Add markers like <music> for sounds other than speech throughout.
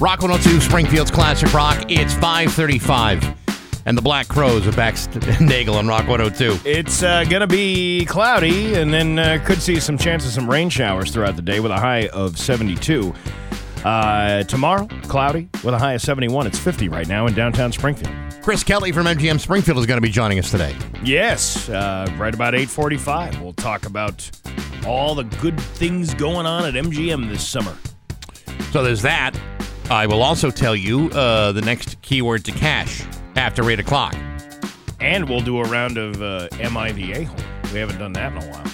Rock 102, Springfield's Classic Rock. It's 535. And the Black Crowes are back <laughs> Nagle on Rock 102. It's uh, going to be cloudy and then uh, could see some chances some rain showers throughout the day with a high of 72. Uh, tomorrow, cloudy with a high of 71. It's 50 right now in downtown Springfield. Chris Kelly from MGM Springfield is going to be joining us today. Yes, uh, right about 8:45. We'll talk about all the good things going on at MGM this summer. So there's that. I will also tell you uh, the next keyword to cash after 8 o'clock. And we'll do a round of uh, MIVA hole. We haven't done that in a while.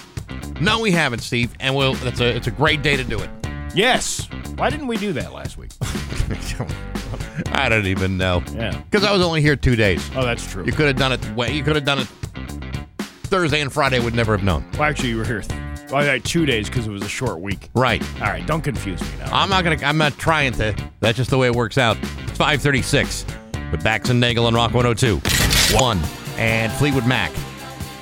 No, we haven't, Steve, and we'll. It's a it's a great day to do it. Yes. Why didn't we do that last week? <laughs> I don't even know. Yeah. Because I was only here two days. Oh, that's true. You could have done it. way- You could have done it Thursday and Friday. Would never have known. Well, actually, you were here. Well, I had two days because it was a short week. Right. All right, don't confuse me now. I'm not gonna. I'm not trying to. That's just the way it works out. It's 5:36 with Bax and Nagle and Rock 102. One and Fleetwood Mac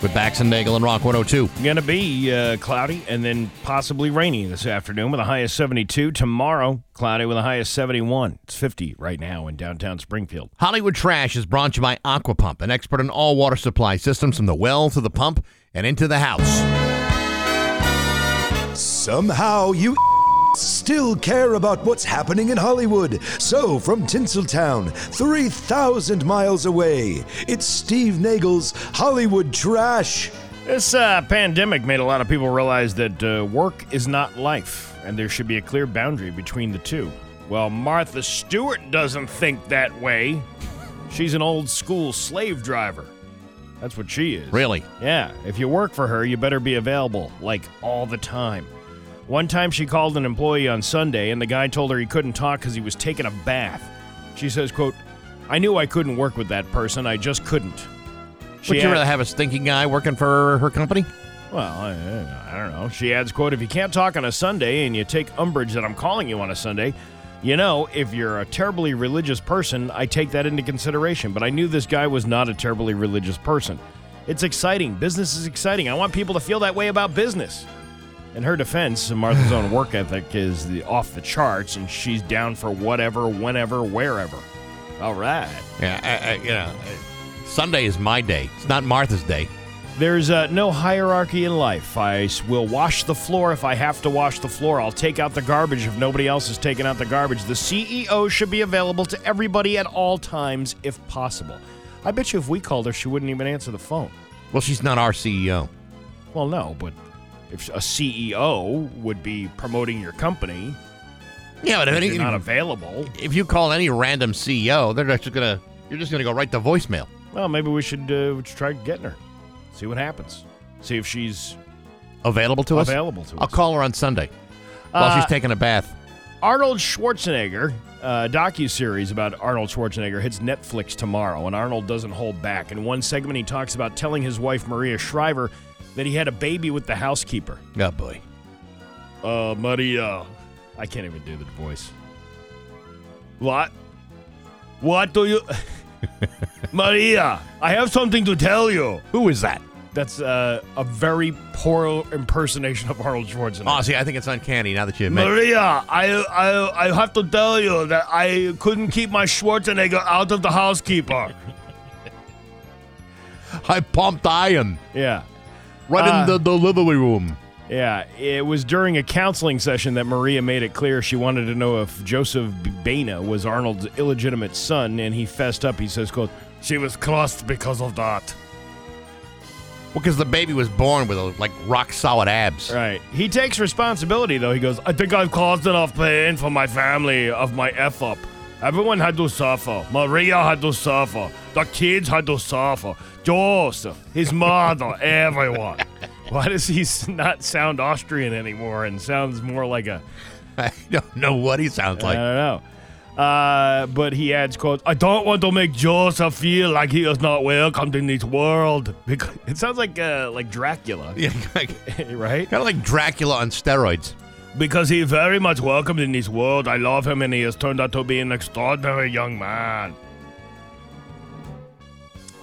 with Bax and Nagle and Rock 102. Going to be uh, cloudy and then possibly rainy this afternoon with a high of 72. Tomorrow, cloudy with a high of 71. It's 50 right now in downtown Springfield. Hollywood Trash is brought to you by Aquapump, an expert in all water supply systems from the well to the pump and into the house. Somehow you <laughs> still care about what's happening in Hollywood. So, from Tinseltown, 3,000 miles away, it's Steve Nagle's Hollywood Trash. This uh, pandemic made a lot of people realize that uh, work is not life, and there should be a clear boundary between the two. Well, Martha Stewart doesn't think that way. She's an old school slave driver. That's what she is. Really? Yeah, if you work for her, you better be available, like all the time. One time she called an employee on Sunday and the guy told her he couldn't talk because he was taking a bath. She says, quote, I knew I couldn't work with that person, I just couldn't. Would you rather have a stinking guy working for her company? well, I, I don't know. She adds, quote, if you can't talk on a Sunday and you take umbrage that I'm calling you on a Sunday, you know, if you're a terribly religious person, I take that into consideration. But I knew this guy was not a terribly religious person. It's exciting. Business is exciting. I want people to feel that way about business. In her defense, Martha's own work ethic is the, off the charts, and she's down for whatever, whenever, wherever. All right. Yeah, I, I, you know, Sunday is my day. It's not Martha's day. There's uh, no hierarchy in life. I will wash the floor if I have to wash the floor. I'll take out the garbage if nobody else is taking out the garbage. The CEO should be available to everybody at all times if possible. I bet you if we called her, she wouldn't even answer the phone. Well, she's not our CEO. Well, no, but if a CEO would be promoting your company, Yeah, but if, any, not available, if you call any random CEO, they're just gonna you're just gonna go right to voicemail. well, maybe we should, uh, we should try getting her. See what happens. See if she's Available to us. available to I'll us. call her on Sunday while Uh, she's taking a bath. Arnold Schwarzenegger, uh, docu series about Arnold Schwarzenegger hits Netflix tomorrow, and Arnold doesn't hold back. In one segment, he talks about telling his wife Maria Shriver that he had a baby with the housekeeper. Oh boy. Uh, Maria, I can't even do the voice. What? What do you, <laughs> Maria? I have something to tell you. Who is that? That's uh, a very poor impersonation of Arnold Schwarzenegger. Oh, see, I think it's uncanny now that you admit. Maria, I, I I have to tell you that I couldn't keep my Schwarzenegger out of the housekeeper. <laughs> I pumped iron yeah. Right Uh, in the delivery room. Yeah, it was during a counseling session that Maria made it clear she wanted to know if Joseph Baena was Arnold's illegitimate son, and he fessed up. He says, quote, she was crossed because of that. Well, because the baby was born with like rock solid abs. Right. He takes responsibility, though. He goes, I think I've caused enough pain for my family of my F up. Everyone had to suffer. Maria had to suffer. The kids had to suffer. Joseph, his mother, everyone. Why does he not sound Austrian anymore and sounds more like a <laughs> I don't know what he sounds like. I don't know. Uh, but he adds, "quote I don't want to make Joseph feel like he is not welcomed in this world." <laughs> Because it sounds like uh, like Dracula, <laughs> Yeah, like, right? kind of like Dracula on steroids. Because he very much welcomed in this world. I love him, and he has turned out to be an extraordinary young man.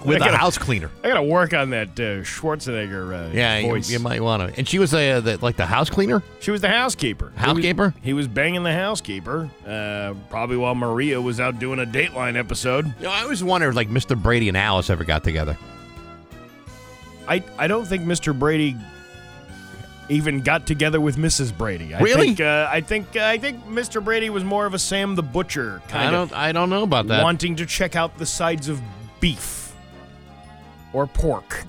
With I a gotta- house cleaner. I gotta work on that uh, Schwarzenegger uh, Yeah, you, voice. you might want to. And she was a, the, like the house cleaner. She was the housekeeper. He was- Housekeeper? He was, banging the housekeeper, uh, probably while Maria was out doing a Dateline episode. You know, I always wondered, like Mr. Brady and Alice ever got together. I, I don't think Mr. Brady even got together with Mrs. Brady. I Really? Think, uh, I think uh, I think Mr. Brady was more of a Sam the Butcher kind I don't. I don't know about that. wanting to check out the sides of beef or pork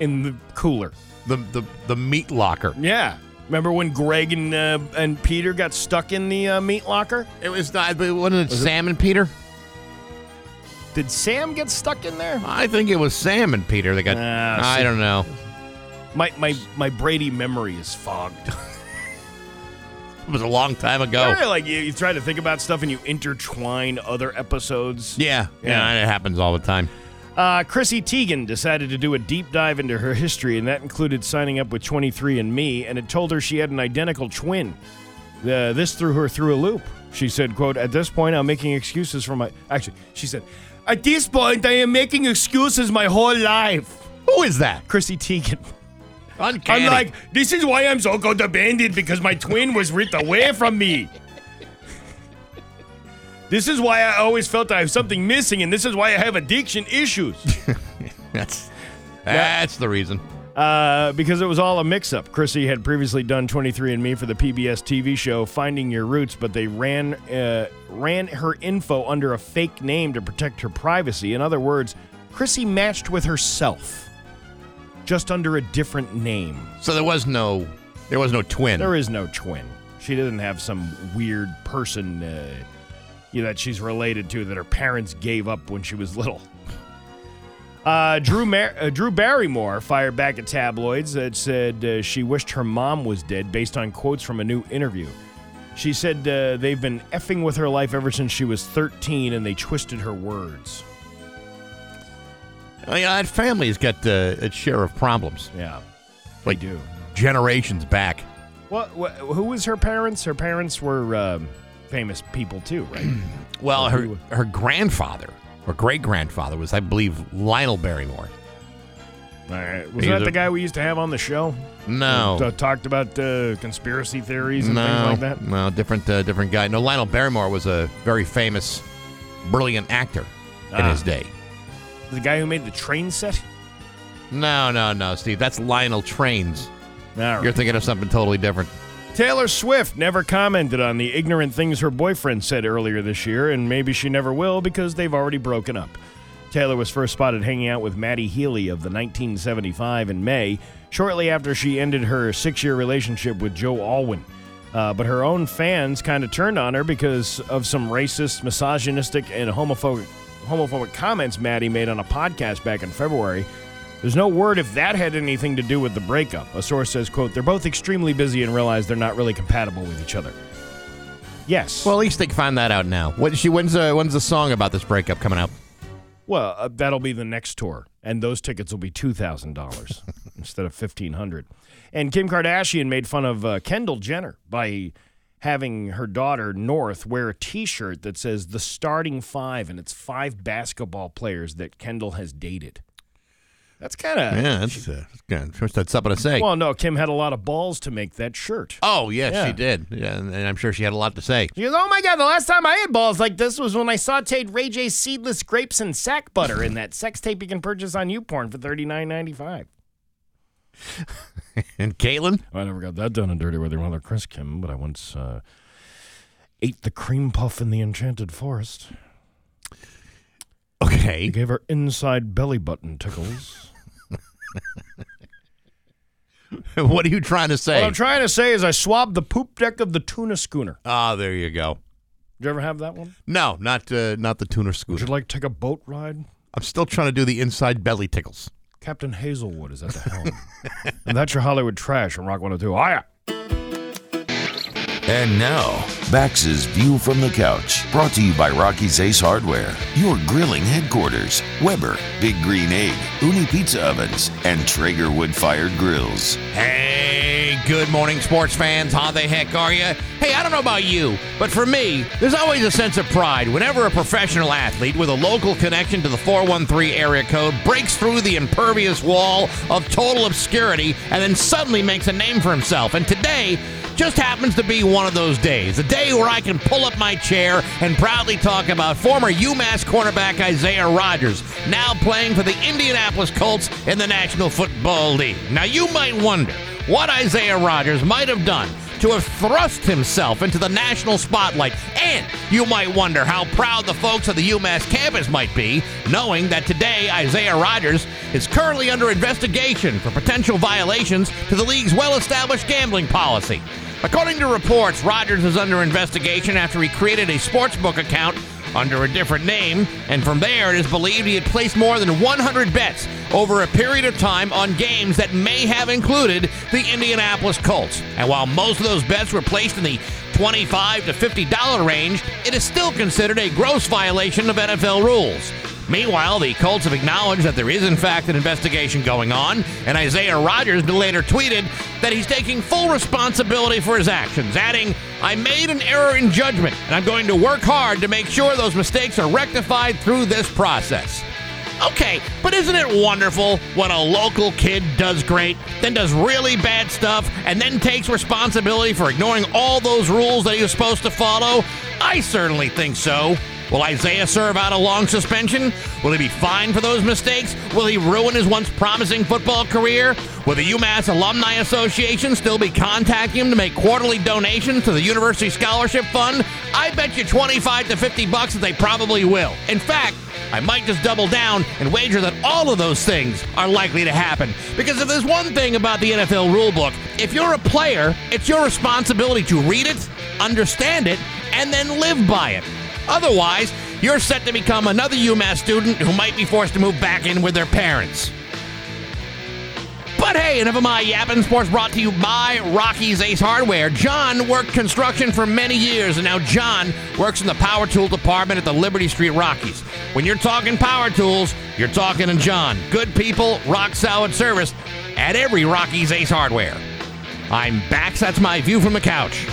in the cooler. the the the meat locker. Yeah. Remember when Greg and uh, and Peter got stuck in the uh, meat locker? It was not. But wasn't it Sam and Peter? Did Sam get stuck in there? I think it was Sam and Peter that got. Ah, I don't know. My my my Brady memory is fogged. <laughs> It was a long time ago. Yeah, like you, you try to think about stuff and you intertwine other episodes. Yeah, yeah, Yeah. it happens all the time. Uh, Chrissy Teigen decided to do a deep dive into her history, and that included signing up with 23andMe, and it told her she had an identical twin. Uh, this threw her through a loop. She said, quote, at this point, I'm making excuses for my... Actually, she said, at this point, I am making excuses my whole life. Who is that? Chrissy Teigen. Uncanny. I'm like, this is why I'm so codependent because my twin was ripped away from me. This is why I always felt I have something missing, and this is why I have addiction issues. <laughs> that's that's the reason. Uh, because it was all a mix-up. Chrissy had previously done 23andMe for the PBS TV show Finding Your Roots, but they ran uh, ran her info under a fake name to protect her privacy. In other words, Chrissy matched with herself, just under a different name. So there was no, there was no twin. There is no twin. She doesn't have some weird person uh, you know, that she's related to that her parents gave up when she was little. Uh, Drew Mar- uh, Drew Barrymore fired back at tabloids that said uh, she wished her mom was dead based on quotes from a new interview. She said uh, they've been effing with her life ever since she was 13 and they twisted her words. I mean, that family's got uh, its share of problems, Yeah, like they do. generations back. What, what, who was her parents? Her parents were um, famous people too, right? <clears throat> Well, her her grandfather or great grandfather was, I believe, Lionel Barrymore. All right. Was He's that a- the guy we used to have on the show? No, T- talked about uh, conspiracy theories and no, things like that. no, different uh, different guy. No, Lionel Barrymore was a very famous, brilliant actor in Ah. his day. The guy who made the train set. No, no, no, Steve. That's Lionel Trains. All right. You're thinking of something totally different. Taylor Swift never commented on the ignorant things her boyfriend said earlier this year, and maybe she never will because they've already broken up. Taylor was first spotted hanging out with Matty Healy of the 1975 in May, shortly after she ended her six year relationship with Joe Alwyn. Uh, but her own fans kind of turned on her because of some racist, misogynistic, and homophobic, homophobic comments Matty made on a podcast back in February. There's no word if that had anything to do with the breakup. A source says, quote, they're both extremely busy and realize they're not really compatible with each other. Yes. Well, at least they can find that out now. What she when's uh, when's the song about this breakup coming out? Well, uh, that'll be the next tour, and those tickets will be two thousand dollars <laughs> instead of fifteen hundred. And Kim Kardashian made fun of uh, Kendall Jenner by having her daughter North wear a T-shirt that says "the starting five, and it's five basketball players that Kendall has dated. That's kind of Yeah, that's uh, that's good. That's something to say. well. No, Kim had a lot of balls to make that shirt. oh yes, Yeah. she did. Yeah, and, and I'm sure she had a lot to say. She goes, "Oh my god, the last time I had balls like this was when I sautéed Ray J seedless grapes and sack butter in that sex tape you can purchase on YouPorn for thirty nine ninety five. <laughs> And Caitlin, I never got that done and dirty with your mother, Chris Kim, but I once uh, ate the cream puff in the Enchanted Forest. I okay, gave her inside belly button tickles. <laughs> what are you trying to what say? I'm trying to say is I swabbed the poop deck of the tuna schooner. Ah, there you go. Did you ever have that one? No, not uh, not the tuner Would scooter. you like to take a boat ride? I'm still trying to do the inside belly tickles. Captain Hazelwood is at the helm. <laughs> and that's your Hollywood trash on Rock 102. Hiya! And now, Bax's View from the Couch, brought to you by Rocky's Ace Hardware, your grilling headquarters, Weber, Big Green Egg, Ooni Pizza Ovens, and Traeger wood fired grills. Hey, Good morning, sports fans. How the heck are you? Hey, I don't know about you, but for me, there's always a sense of pride whenever a professional athlete with a local connection to the 413 area code breaks through the impervious wall of total obscurity and then suddenly makes a name for himself. And today, just happens to be one of those days. A day where I can pull up my chair and proudly talk about former UMass cornerback Isaiah Rodgers, now playing for the Indianapolis Colts in the National Football League. Now, you might wonder what Isaiah Rodgers might have done to have thrust himself into the national spotlight. And you might wonder how proud the folks of the UMass campus might be, knowing that today Isaiah Rodgers is currently under investigation for potential violations to the league's well established gambling policy. According to reports, Rodgers is under investigation after he created a sportsbook account under a different name, and from there it is believed he had placed more than 100 bets over a period of time on games that may have included the Indianapolis Colts. And while most of those bets were placed in the 25 to $50 range, it is still considered a gross violation of NFL rules. Meanwhile, the Colts have acknowledged that there is, in fact, an investigation going on, and Isaiah Rodgers later tweeted that he's taking full responsibility for his actions, adding, I made an error in judgment, and I'm going to work hard to make sure those mistakes are rectified through this process. Okay, but isn't it wonderful when a local kid does great, then does really bad stuff, and then takes responsibility for ignoring all those rules that he was supposed to follow? I certainly think so. Will Isaiah serve out a long suspension? Will he be fined for those mistakes? Will he ruin his once promising football career? Will the UMass Alumni Association still be contacting him to make quarterly donations to the University Scholarship Fund? I bet you 25 to 50 bucks that they probably will. In fact, I might just double down and wager that all of those things are likely to happen. Because if there's one thing about the NFL rulebook, if you're a player, it's your responsibility to read it, understand it, and then live by it. Otherwise, you're set to become another UMass student who might be forced to move back in with their parents. But hey, enough of my yapping sports brought to you by Rocky's Ace Hardware. John worked construction for many years, and now John works in the power tool department at the Liberty Street Rocky's. When you're talking power tools, you're talking to John. Good people, rock solid service at every Rocky's Ace Hardware. I'm back. That's my view from the couch.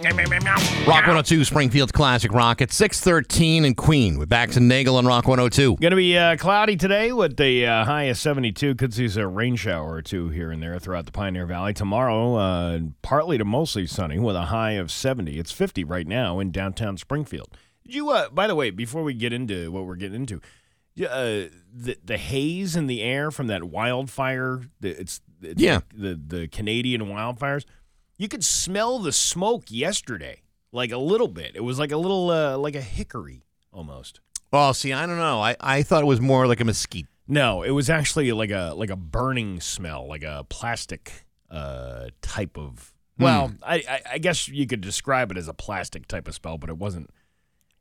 Rock 102, Springfield's Classic Rock at 613 in Queen with Bax and Nagle on Rock 102. Going to be uh, cloudy today with the uh, high of 72. Could see a rain shower or two here and there throughout the Pioneer Valley. Tomorrow, uh, partly to mostly sunny with a high of 70. It's 50 right now in downtown Springfield. Did you, uh, by the way, before we get into what we're getting into, uh, the the haze in the air from that wildfire, it's, it's Yeah. like the the Canadian wildfires. You could smell the smoke yesterday, like a little bit. It was like a little, uh, like a hickory almost. Well, see, I don't know. I, I thought it was more like a mesquite. No, it was actually like a like a burning smell, like a plastic uh, type of. Well, I, I I guess you could describe it as a plastic type of smell, but it wasn't.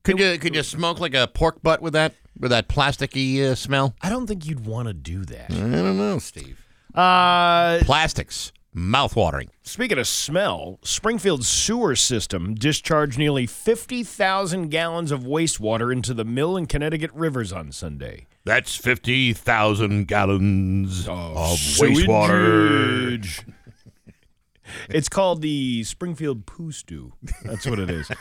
Could you could you smoke like a pork butt with that with that plasticky uh, smell? I don't think you'd want to do that. I don't know, Steve. Uh, Plastics, mouth-watering. speaking of smell, Springfield's sewer system discharged nearly fifty thousand gallons of wastewater into the Mill and Connecticut rivers on Sunday. That's fifty thousand gallons of Sewage. <laughs> It's called the Springfield Poo Stew. That's what it is.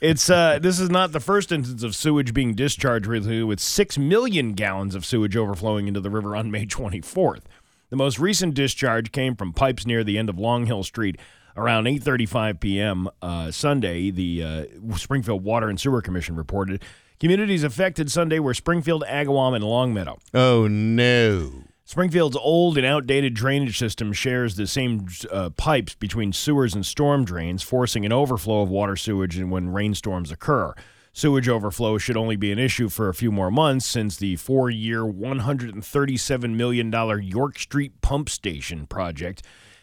it's uh, this is not the first instance of sewage being discharged recently, with six million gallons of sewage overflowing into the river on May 24th. The most recent discharge came from pipes near the end of Long Hill Street around 8:35 p.m. Uh, Sunday. The uh, Springfield Water and Sewer Commission reported communities affected Sunday were Springfield, Agawam, and Longmeadow. Oh no! Springfield's old and outdated drainage system shares the same uh, pipes between sewers and storm drains, forcing an overflow of water sewage when rainstorms occur. Sewage overflow should only be an issue for a few more months since the four year, $137 million York Street Pump Station project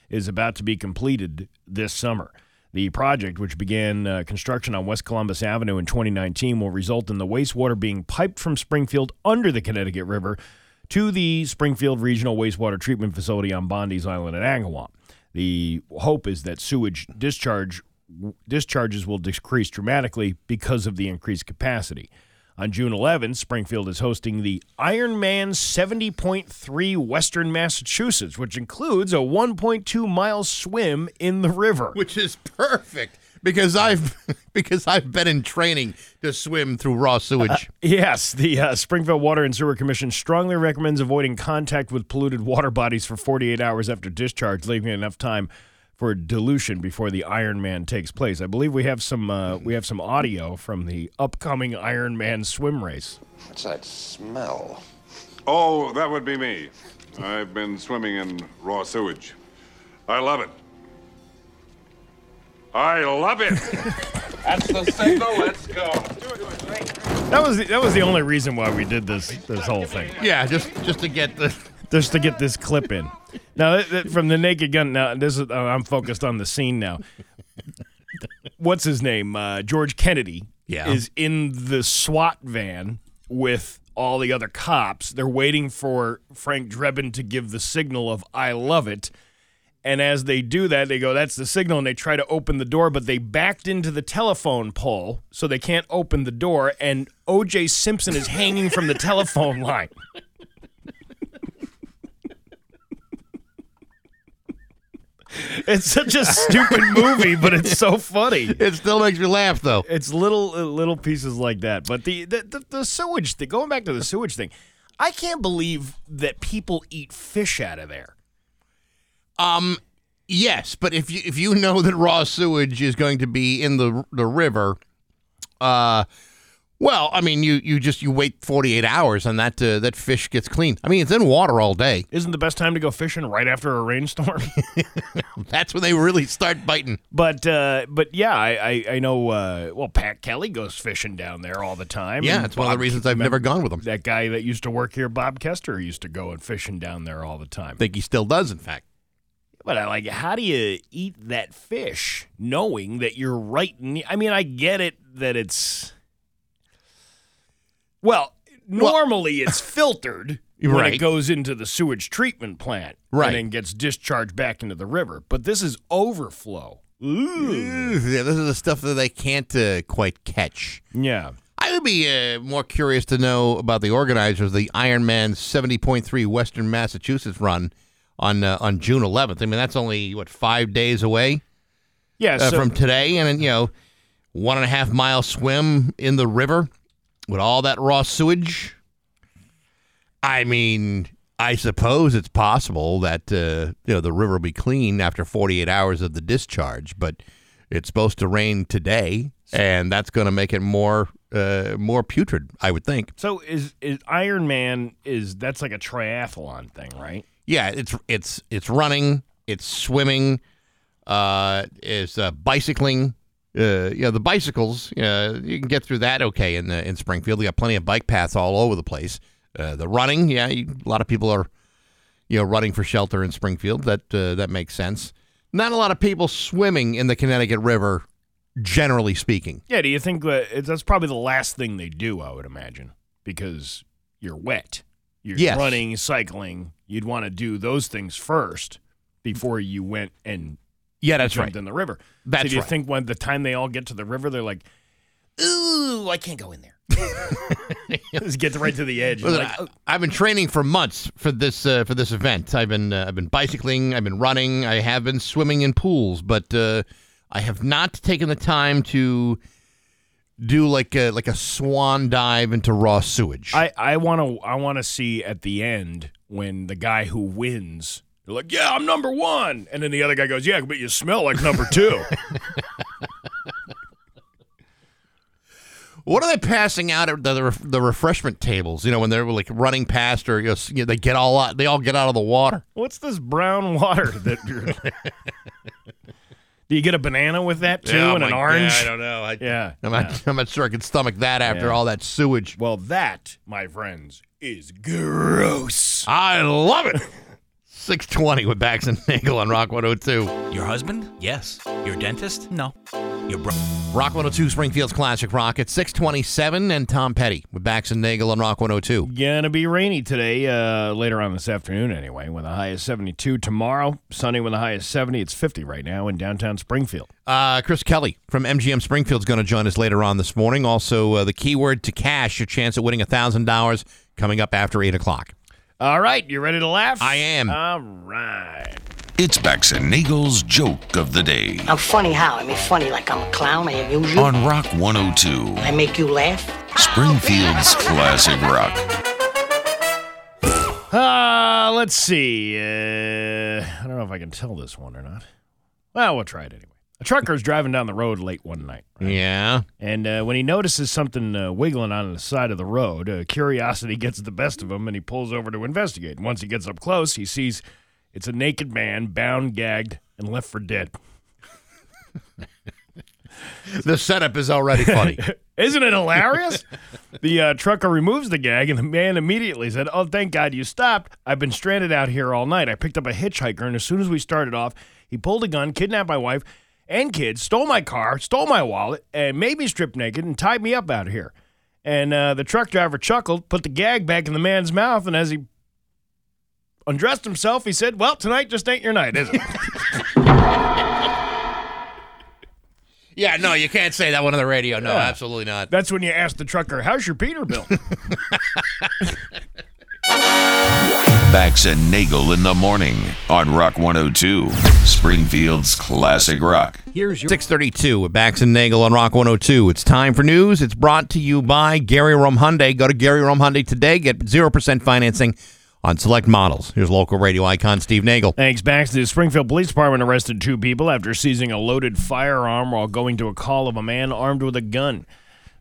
is about to be completed this summer. The project, which began uh, construction on West Columbus Avenue in 2019, will result in the wastewater being piped from Springfield under the Connecticut River to the Springfield Regional Wastewater Treatment Facility on Bondi's Island in Agawam. The hope is that sewage discharge discharges will decrease dramatically because of the increased capacity. On June 11th, Springfield is hosting the Ironman 70.3 Western Massachusetts, which includes a 1.2 mile swim in the river. Which is perfect because I've <laughs> because I've been in training to swim through raw sewage. Yes, the uh, Springfield Water and Sewer Commission strongly recommends avoiding contact with polluted water bodies for 48 hours after discharge, leaving enough time for dilution before the Iron Man takes place. I believe we have some uh, we have some audio from the upcoming Iron Man swim race. What's that smell? Oh, that would be me. I've been swimming in raw sewage. I love it. I love it. <laughs> That's the signal. Let's go. That was the, that was the only reason why we did this this whole thing. yeah, just just to get the just to get this clip in. Now, th- th- from the Naked Gun. Now, this is uh, I'm focused on the scene now. What's his name? Uh, George Kennedy. Yeah. is in the SWAT van with all the other cops. They're waiting for Frank Drebin to give the signal of "I love it." And as they do that, they go, "That's the signal," and they try to open the door, but they backed into the telephone pole, so they can't open the door. And O.J. Simpson is hanging from the telephone line. It's such a stupid movie, but it's so funny. it still makes me laugh though. It's little uh, little pieces like that. But the the, the the sewage thing, going back to the sewage thing, I can't believe that people eat fish out of there. Um, yes, but if you if you know that raw sewage is going to be in the the river, uh, well, I mean, you you just you wait forty eight hours and that uh, that fish gets clean. I mean, it's in water all day. Isn't the best time to go fishing right after a rainstorm? <laughs> That's when they really start biting. but uh, but yeah, I I, I know. Uh, well, Pat Kelly goes fishing down there all the time. Yeah, it's one of the reasons I've never gone with him. That guy that used to work here, Bob Kester, used to go and fishing down there all the time. I think he still does, in fact. But I like, how do you eat that fish knowing that you're right? In, I mean, I get it that it's. Well, normally it's <laughs> filtered when Right. it goes into the sewage treatment plant, Right. and then gets discharged back into the river. But this is overflow. Yeah, this is the stuff that they can't uh, quite catch. Yeah, I would be uh, more curious to know about the organizers of the Ironman 70.3 Western Massachusetts run on uh, on June 11th. I mean, that's only what five days away yeah. uh, so, from today, and you know, one and a half mile swim in the river with all that raw sewage. I mean, I suppose it's possible that uh, you know the river will be clean after 48 hours of the discharge, but it's supposed to rain today, and that's going to make it more uh, more putrid. I would think. so is is Iron Man is that's like a triathlon thing, right? Yeah, it's it's it's running, it's swimming, uh, it's uh, bicycling. Uh, you know, the bicycles, uh, you can get through that okay in the, in Springfield. You got plenty of bike paths all over the place. Uh, the running, yeah, you, a lot of people are, you know, running for shelter in Springfield. That uh, that makes sense. Not a lot of people swimming in the Connecticut River, generally speaking. Yeah. Do you think that it's- that's probably the last thing they do? I would imagine because you're wet. You're Yes. running, cycling. You'd want to do those things first before you went and Yeah, that's jumped right. in the river. That's so do you right. think when the time they all get to the river, they're like, "Ooh, I can't go in there." <laughs> <laughs> Just get right to the edge. Listen, like, "Oh, I, have been training for months for this uh, for this event. I've been uh, I've been bicycling, I've been running, I have been swimming in pools, but uh, I have not taken the time to do like a, like a swan dive into raw sewage. I I want to I want to see at the end when the guy who wins. They're like, yeah, I'm number one, and then the other guy goes, yeah, but you smell like number two. <laughs> what are they passing out at the, the the refreshment tables? You know, when they're like running past, or you know, s- you know, they get all out, they all get out of the water. What's this brown water that you're? <laughs> Do you get a banana with that too, and an orange? I don't know. I, Yeah, I'm not, I'm not sure I can stomach that after Yeah. all that sewage. Well, that, my friends, is gross. I love it. <laughs> 620 with Bax and Nagle on Rock 102. Your husband? Yes. Your dentist? No. Your bro- Rock 102 Springfield's Classic Rock at 627 and Tom Petty with Bax and Nagle on Rock 102. Gonna be rainy today, uh, later on this afternoon anyway, with a high of 72. Tomorrow, sunny with a high of 70. It's 50 right now in downtown Springfield. Uh, Chris Kelly from MGM Springfield is going to join us later on this morning. Also, uh, the keyword to cash, your chance at winning $1,000 coming up after 8 o'clock. All right, you ready to laugh? I am. All right. It's Bax and Nagle's joke of the day I'm funny how? I mean, funny like I'm a clown. I amuse you. on Rock 102, I make you laugh. Springfield's Classic Rock. Uh, let's see. Uh, I don't know if I can tell this one or not. Well, we'll try it anyway. Trucker's driving down the road late one night. Yeah. And uh, when he notices something uh, wiggling on the side of the road, uh, curiosity gets the best of him and he pulls over to investigate. And once he gets up close, he sees it's a naked man, bound, gagged, and left for dead. The setup is already funny. <laughs> Isn't it hilarious? the uh, trucker removes the gag, and the man immediately said, Oh, thank God you stopped. I've been stranded out here all night. I picked up a hitchhiker, and as soon as we started off, he pulled a gun, kidnapped my wife and kids, stole my car, stole my wallet, and made me strip naked and tied me up out of here. And uh, the truck driver chuckled, put the gag back in the man's mouth, and as he undressed himself, he said, Well, tonight just ain't your night, is it? <laughs> yeah, no, you can't say that one on the radio. No, absolutely not. That's when you ask the trucker, How's your Peterbilt? <laughs> Bax and Nagle in the morning on Rock 102, Springfield's Classic Rock. Here's your 632 with Bax and Nagle on Rock 102. It's time for news. It's brought to you by Gary Rome Hyundai. Go to Gary Rome Hyundai today. Get 0% financing on select models. Here's local radio icon Steve Nagle. Thanks, Bax. The Springfield Police Department arrested two people after seizing a loaded firearm while going to a call of a man armed with a gun.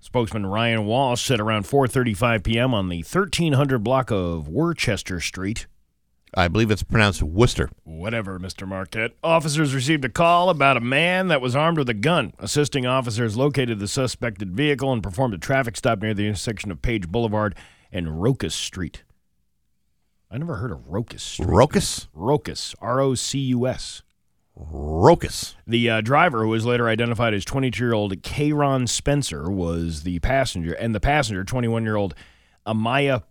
Spokesman Ryan Walsh said around 4:35 p.m. on the 1300 block of Worcester Street. I believe it's pronounced Worcester. Whatever, Mr. Marquette. Officers received a call about a man that was armed with a gun. Assisting officers located the suspected vehicle and performed a traffic stop near the intersection of Page Boulevard and Rocus Street. I never heard of Rocus Street. Rocus? Rocus, R O C U S. Rocus. The uh, driver, who was later identified as 22-year-old Kayron Spencer, was the passenger, and the passenger, 21-year-old Amaya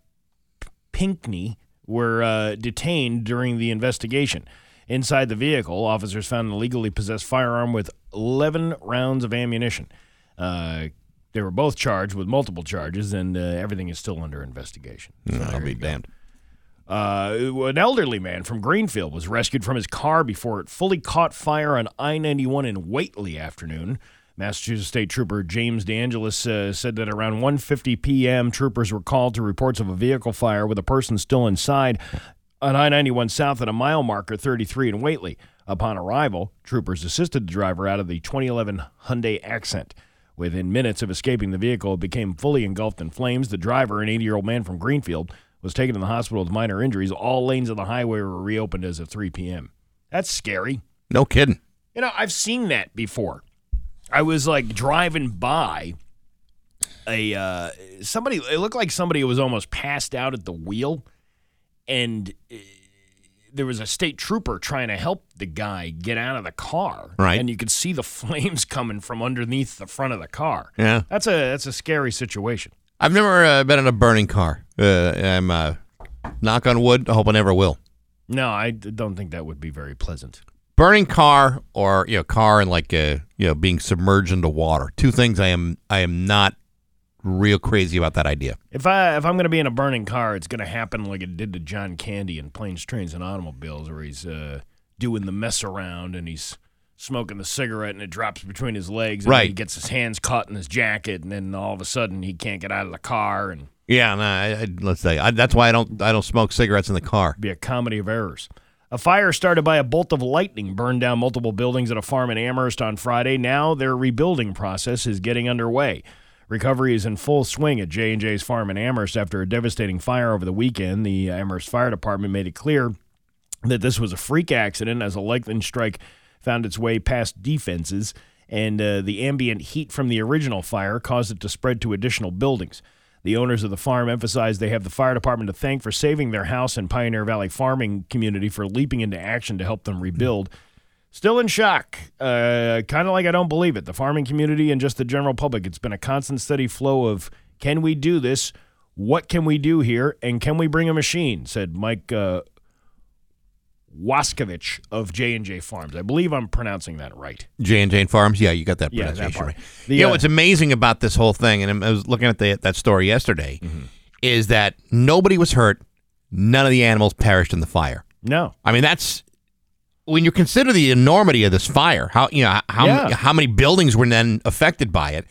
Pinkney, were uh, detained during the investigation. Inside the vehicle, officers found an illegally possessed firearm with 11 rounds of ammunition. Uh, they were both charged with multiple charges, and uh, everything is still under investigation. So I'll be damned. Uh, an elderly man from Greenfield was rescued from his car before it fully caught fire on I 91 in Whately afternoon. Massachusetts State Trooper James DeAngelis uh, said that around 1:50 p.m., troopers were called to reports of a vehicle fire with a person still inside on I-91 south at a mile marker 33 in Whately. Upon arrival, troopers assisted the driver out of the 2011 Hyundai Accent. Within minutes of escaping the vehicle, it became fully engulfed in flames. The driver, an 80-year-old man from Greenfield, was taken to the hospital with minor injuries. All lanes of the highway were reopened as of 3 p.m. That's scary. No kidding. You know, I've seen that before. I was like driving by a uh, somebody. It looked like somebody was almost passed out at the wheel, and uh, there was a state trooper trying to help the guy get out of the car. Right. and you could see the <laughs> flames coming from underneath the front of the car. Yeah. That's a that's a scary situation. I've never uh, been in a burning car. Uh, I'm, uh, knock on wood, I hope I never will. No, I d- don't think that would be very pleasant. Burning car or, you know, car and like, uh, you know, being submerged into water. Two things I am, I am not real crazy about that idea. If I if I'm gonna be in a burning car, it's gonna happen like it did to John Candy in Planes, Trains, and Automobiles, where he's uh, doing the mess around and he's smoking the cigarette and it drops between his legs. And Right. He gets his hands caught in his jacket, and then all of a sudden he can't get out of the car, and Yeah, no, I, I, let's say I, that's why I don't, I don't smoke cigarettes in the car. be a comedy of errors. A fire started by a bolt of lightning burned down multiple buildings at a farm in Amherst on Friday. Now their rebuilding process is getting underway. Recovery is in full swing at J&J's farm in Amherst after a devastating fire over the weekend. The Amherst Fire Department made it clear that this was a freak accident as a lightning strike found its way past defenses and uh, the ambient heat from the original fire caused it to spread to additional buildings. The owners of the farm emphasized they have the fire department to thank for saving their house and Pioneer Valley farming community for leaping into action to help them rebuild. Still in shock. Uh, kind of like I don't believe it. The farming community and just the general public. It's been a constant, steady flow of can we do this? What can we do here? And can we bring a machine? Said Mike uh, Waskovich of J and J Farms. I believe I'm pronouncing that right. J and J Farms. Yeah, you got that Yeah, that pronunciation part. right. The, you know uh, what's amazing about this whole thing, and I was looking at the, that story yesterday, Mm-hmm. is that nobody was hurt. None of the animals perished in the fire. No. I mean, that's when you consider the enormity of this fire. How you know how Yeah. how many buildings were then affected by it?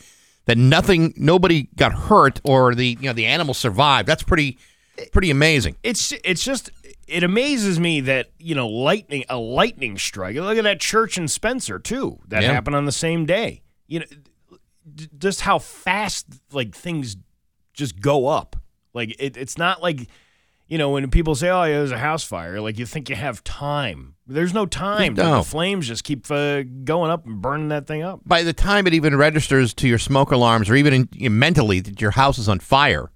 That nothing, nobody got hurt, or the you know the animals survived. That's pretty pretty amazing. It's it's just it amazes me that you know lightning a lightning strike. Look at that church in Spencer too. That Yeah. happened on the same day. You know, d- just how fast like things just go up. Like it, it's not like you know when people say, "Oh, yeah, there's a house fire," like you think you have time. There's no time. No. The flames just keep uh, going up and burning that thing up. By the time it even registers to your smoke alarms, or even in, mentally that your house is on fire,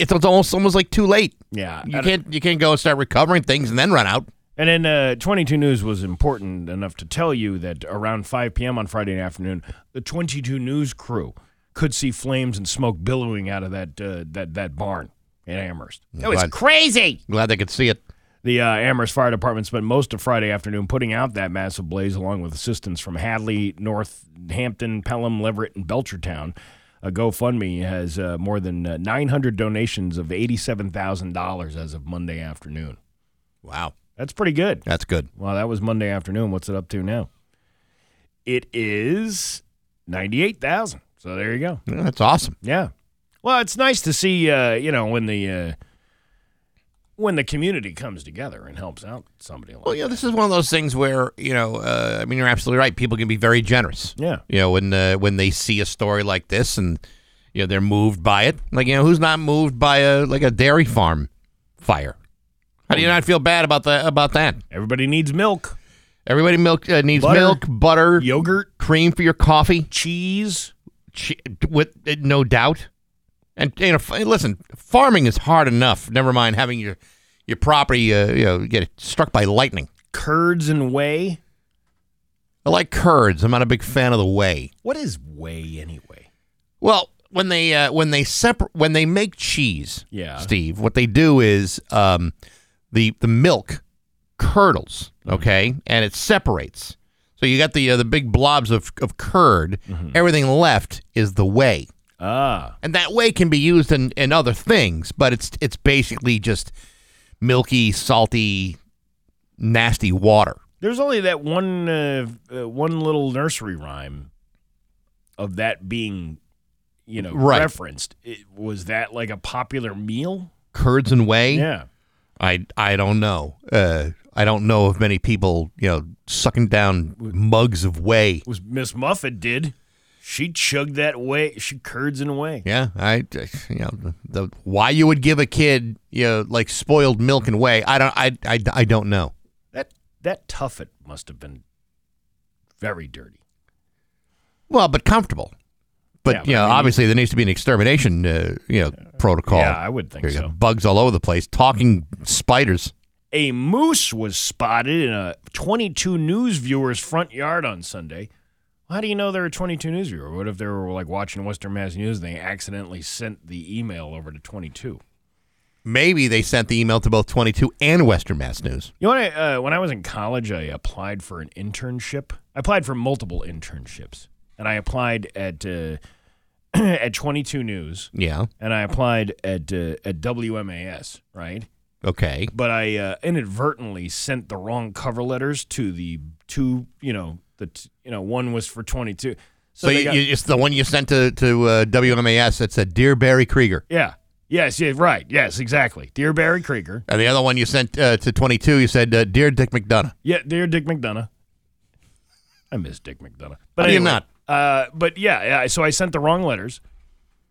it's almost almost like too late. Yeah, You can't you can't go and start recovering things and then run out. And then uh, 22 News was important enough to tell you that around 5 p.m. on Friday afternoon, the 22 News crew could see flames and smoke billowing out of that uh, that that barn in Amherst. It was Glad- crazy. Glad they could see it. The uh, Amherst Fire Department spent most of Friday afternoon putting out that massive blaze, along with assistance from Hadley, Northampton, Pelham, Leverett, and Belchertown. A GoFundMe has uh, more than uh, 900 donations of $87,000 as of Monday afternoon. Wow, That's pretty good. that's good. Well, that was Monday afternoon. What's it up to now? It is ninety-eight thousand. So there you go. Yeah, That's awesome. Yeah. Well, it's nice to see. Uh, you know, when the uh, when the community comes together and helps out somebody like Well, know, this is one of those things where you know, uh, I mean, you're absolutely right. People can be very generous. Yeah. You know, when uh, when they see a story like this and you know they're moved by it. Like you know, who's not moved by a like a dairy farm fire? How do you not feel bad about that? About that? Everybody needs milk, Everybody milk uh, needs Butter. milk, butter, yogurt, cream for your coffee, cheese. che- with no doubt. And you know, f- listen, farming is hard enough. Never mind having your your property, uh, you know, get struck by lightning. Curds and whey. I like curds. I'm not a big fan of the whey. What is whey anyway? Well, when they uh, when they separate when they make cheese, Yeah. Steve, what they do is um, the the milk curdles, Mm-hmm. okay, and it separates. So you got the uh, the big blobs of of curd. Mm-hmm. Everything left is the whey, Ah, and that whey can be used in, in other things, but it's it's basically just milky, salty, nasty water. there's only that one uh, uh, one little nursery rhyme of that being, you know, Right. referenced. It, was that like a popular meal? Curds and whey. Yeah. I I don't know. Uh, I don't know of many people, you know, sucking down mugs of whey. was Miss Muffet did. She chugged that whey. She curds and whey. Yeah, I, you know, the, why you would give a kid, you know, like spoiled milk and whey. I don't, I, I, I don't know. That that tuffet must have been very dirty. Well, but comfortable. But Yeah, but you know, I mean- obviously there needs to be an extermination, uh, you know, protocol. Yeah, I would think so. Bugs all over the place, talking spiders. A moose was spotted in a 22 News viewer's front yard on Sunday. How do you know there are 22 News viewers? What if they were like watching Western Mass News and they accidentally sent the email over to 22? Maybe they sent the email to both 22 and Western Mass News. You know, when I, uh, when I was in college, I applied for an internship. I applied for multiple internships, and I applied at uh, <clears throat> at 22 News, Yeah. and I applied at uh, at WMAS, right? Okay. But I uh, inadvertently sent the wrong cover letters to the two. You know, the t- you know one was for 22. So, they you, got- you, it's the one you sent to to uh, WMAS that said "Dear Barry Krieger," yeah, yes, yeah, right, yes, exactly. Dear Barry Krieger, and the other one you sent uh, to 22, you said uh, "Dear Dick McDonough." Yeah, dear Dick McDonough. I miss Dick McDonough. But How you anyway, not? Uh, but yeah, yeah, so I sent the wrong letters,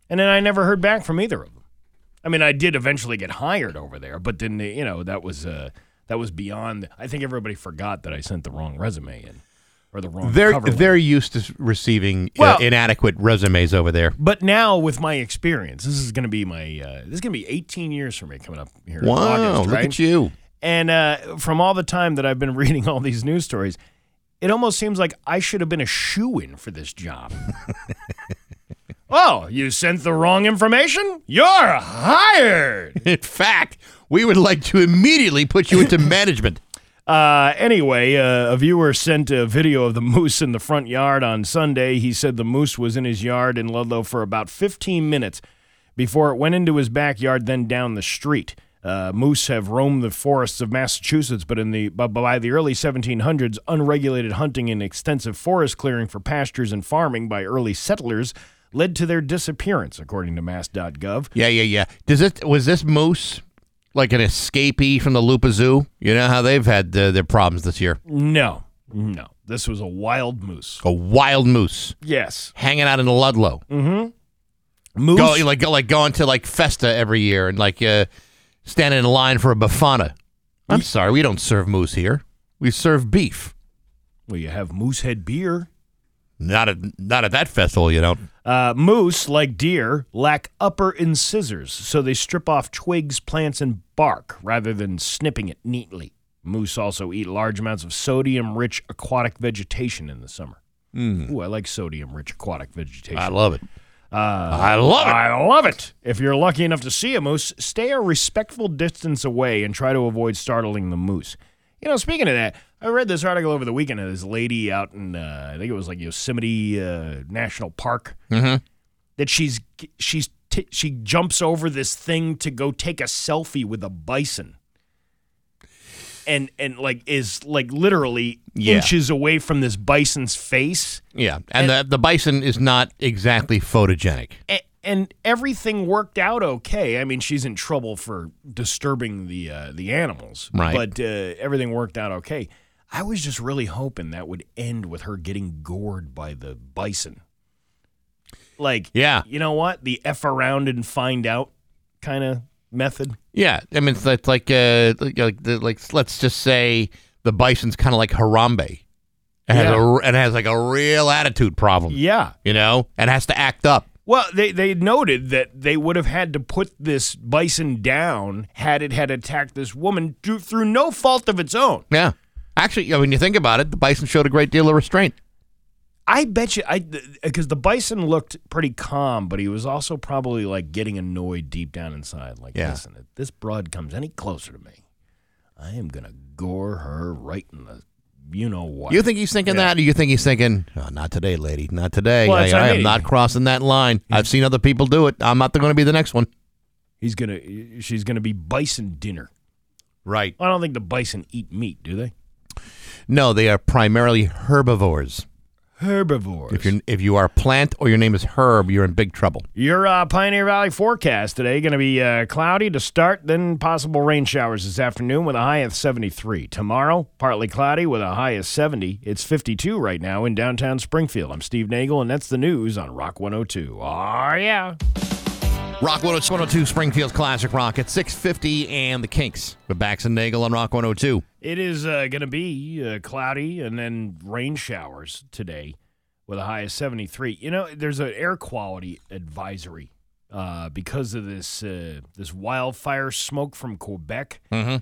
and then I never heard back from either of them. I mean, I did eventually get hired over there, but then you know that was uh, that was beyond. I think everybody forgot that I sent the wrong resume in or the wrong. They're cover letter. they're used to receiving Well- uh, inadequate resumes over there. But now with my experience, this is going to be my uh, this is going to be 18 years for me coming up here. in Wow, August, look right? at you! And uh, from all the time that I've been <laughs> reading all these news stories, it almost seems like I should have been a shoe in for this job. <laughs> oh, you sent the wrong information? You're hired. <laughs> In fact, we would like to immediately put you into management. Uh, anyway, uh, a viewer sent a video of the <laughs> moose in the front yard on Sunday. He said the moose was in his yard in Ludlow for about 15 minutes before it went into his backyard, then down the street. Uh, moose have roamed the forests of Massachusetts, but in the but by the early 1700s, unregulated hunting and extensive forest clearing for pastures and farming by early settlers led to their disappearance, according to Mass.gov. Yeah, yeah, yeah. Does it was this moose like an escapee from the Lupa Zoo? You know how they've had uh, their problems this year. No, no, this was a wild moose. A wild moose Yes, hanging out in Ludlow. Mm-hmm. Moose. Go like go, like going to like Festa every year and like uh, standing in line for a bifana. I'm sorry, we don't serve moose here. We serve beef. well, you have moosehead beer. Not at not at that festival, you don't. Uh, moose, like deer, lack upper incisors, so they strip off twigs, plants, and bark rather than snipping it neatly. Moose also eat large amounts of sodium rich aquatic vegetation in the summer. Ooh, I like sodium rich aquatic vegetation. I love it. Uh, I love it. I love it. If you're lucky enough to see a moose, stay a respectful distance away and try to avoid startling the moose. You know, speaking of that, I read this article over the weekend of this lady out in, uh, I think it was like Yosemite uh, National Park, that she's she's t- she jumps over this thing to go take a selfie with a bison. And, and like is like literally Yeah. inches away from this bison's face Yeah, and, the the bison is not exactly photogenic. A- and everything worked out okay. I mean, she's in trouble for disturbing the uh, the animals, Right. But uh, everything worked out okay. I was just really hoping that would end with her getting gored by the bison. Like, Yeah. you know what? The f around and find out kind of method. Yeah, I mean it's like like uh, like, like, the- like let's just say the bison's kind of like Harambe, and has, a, and has like a real attitude problem. Yeah. you know, and has to act up. Well, they, they noted that they would have had to put this bison down had it had attacked this woman through, through no fault of its own. Yeah, actually, when you think about it, the bison showed a great deal of restraint. I bet you, I because the bison looked pretty calm, but he was also probably like getting annoyed deep down inside. Like, Yeah. listen, if this broad comes any closer to me, I am gonna gore her right in the, you know what? You think he's thinking Yeah. that, or you think he's thinking, oh, "Not today, lady, not today. Well, I, I I am not crossing that line. I've seen other people do it. I'm not going to be the next one." he's gonna, she's gonna be bison dinner. Right? I don't think the bison eat meat, do they? No, they are primarily herbivores. Herbivores. If you if you are a plant or your name is Herb, you're in big trouble. Your uh, Pioneer Valley forecast today going to be uh, cloudy to start, then possible rain showers this afternoon with a high of 73. Tomorrow, partly cloudy with a high of 70. It's 52 right now in downtown Springfield. I'm Steve Nagle, and that's the news on Rock 102. Oh, yeah. Rock 102 Springfield's Classic Rock at 650 and the Kinks with Bax and Nagle on Rock 102. It is uh, going to be uh, cloudy and then rain showers today with a high of 73. You know, there's an air quality advisory uh, because of this uh, this wildfire smoke from Quebec. Mhm.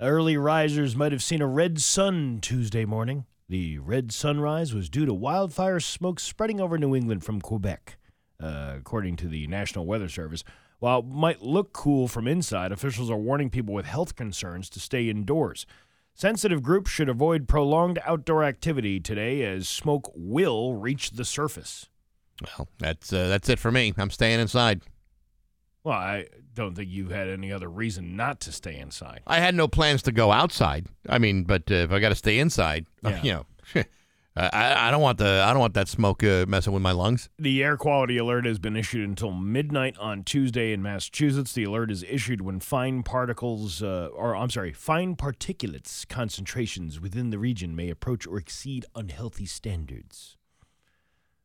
Early risers might have seen a red sun Tuesday morning. The red sunrise was due to wildfire smoke spreading over New England from Quebec, uh, according to the National Weather Service. While it might look cool from inside, officials are warning people with health concerns to stay indoors. Sensitive groups should avoid prolonged outdoor activity today as smoke will reach the surface. Well, that's uh, that's it for me. I'm staying inside. Well, I don't think you had any other reason not to stay inside. I had no plans to go outside. I mean, but uh, if I got to stay inside, <laughs> Yeah. you know, <laughs> I- I, don't want the I don't want that smoke uh, messing with my lungs. The air quality alert has been issued until midnight on Tuesday in Massachusetts. The alert is issued when fine particles, uh, or I'm sorry, fine particulates concentrations within the region may approach or exceed unhealthy standards.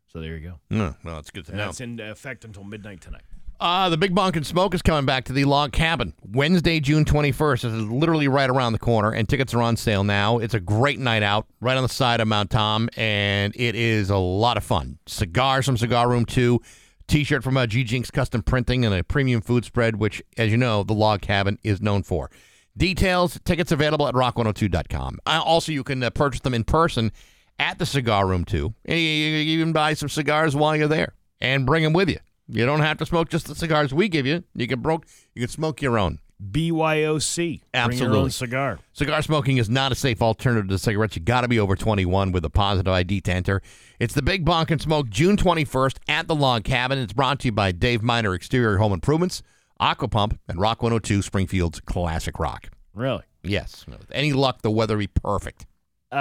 So there you go. No, well, it's good to And know. that's in effect until midnight tonight. Uh, the Big Bunk and Smoke is coming back to the Log Cabin Wednesday, June 21st. This is literally right around the corner, and tickets are on sale now. It's a great night out right on the side of Mount Tom, and it is a lot of fun. Cigars from Cigar Room 2, t shirt from uh, G Jinx Custom Printing, and a premium food spread, which, as you know, the Log Cabin is known for. Details, tickets available at rock102.com. Uh, also, you can uh, purchase them in person at the cigar room 2, And you, you even buy some cigars while you're there and bring them with you. You don't have to smoke just the cigars we give you. You can broke you can smoke your own. BYOC. Bring your Absolutely. own cigar. Cigar smoking is not a safe alternative to cigarettes. You got to be over 21 with a positive ID to enter. It's the Big Bonk and Smoke June 21st at the Log Cabin. It's brought to you by Dave Miner Exterior Home Improvements, Aqua Pump, and Rock 102 Springfield's Classic Rock. Really? Yes. With any luck, the weather be perfect. Uh,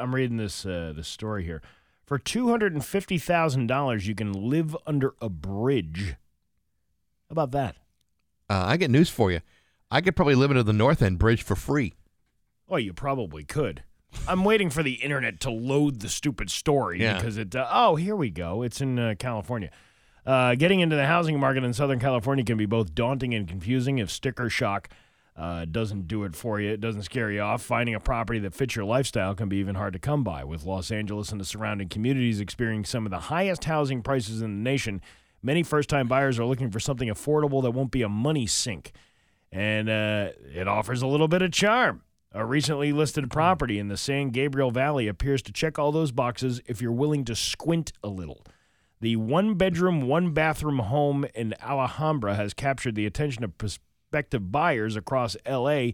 I'm reading this uh, this story here. For two hundred and fifty thousand dollars, you can live under a bridge. How about that? Uh, I get news for you. I could probably live under the North End Bridge for free. Oh, you probably could. I'm waiting for the internet to load the stupid story Yeah. because it. Uh, oh, here we go. It's in uh, California. Uh, getting into the housing market in Southern California can be both daunting and confusing if sticker shock uh, doesn't do it for you. It doesn't scare you off. Finding a property that fits your lifestyle can be even hard to come by. With Los Angeles and the surrounding communities experiencing some of the highest housing prices in the nation, many first-time buyers are looking for something affordable that won't be a money sink and uh, it offers a little bit of charm. A recently listed property in the San Gabriel Valley appears to check all those boxes if you're willing to squint a little. The one bedroom, one bathroom home in Alhambra has captured the attention of prospective buyers across LA.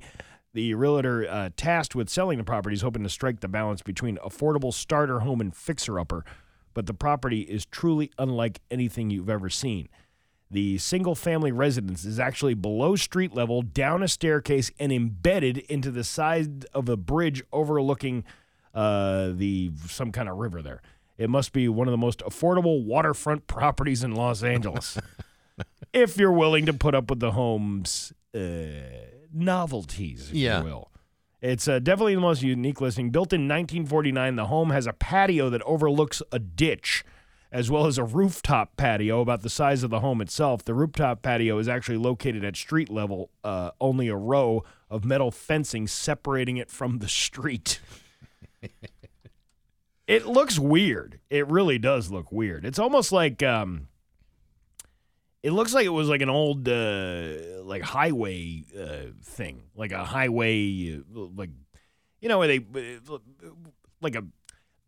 The realtor uh, tasked with selling the property is hoping to strike the balance between affordable starter home and fixer upper, but the property is truly unlike anything you've ever seen. The single family residence is actually below street level, down a staircase, and embedded into the side of a bridge overlooking uh, the some kind of river there. It must be one of the most affordable waterfront <laughs> properties in Los Angeles. <laughs> if you're willing to put up with the home's uh, novelties, if Yeah. you will. It's uh, definitely the most unique listing. Built in 1949, the home has a patio that overlooks a ditch, as well as a rooftop patio about the size of the home itself. The rooftop patio is actually located at street level, uh, only a row of metal fencing separating it from the street. <laughs> it looks weird. It really does look weird. It's almost like um, it looks like it was like an old uh, like highway uh, thing, like a highway, uh, like you know where they like a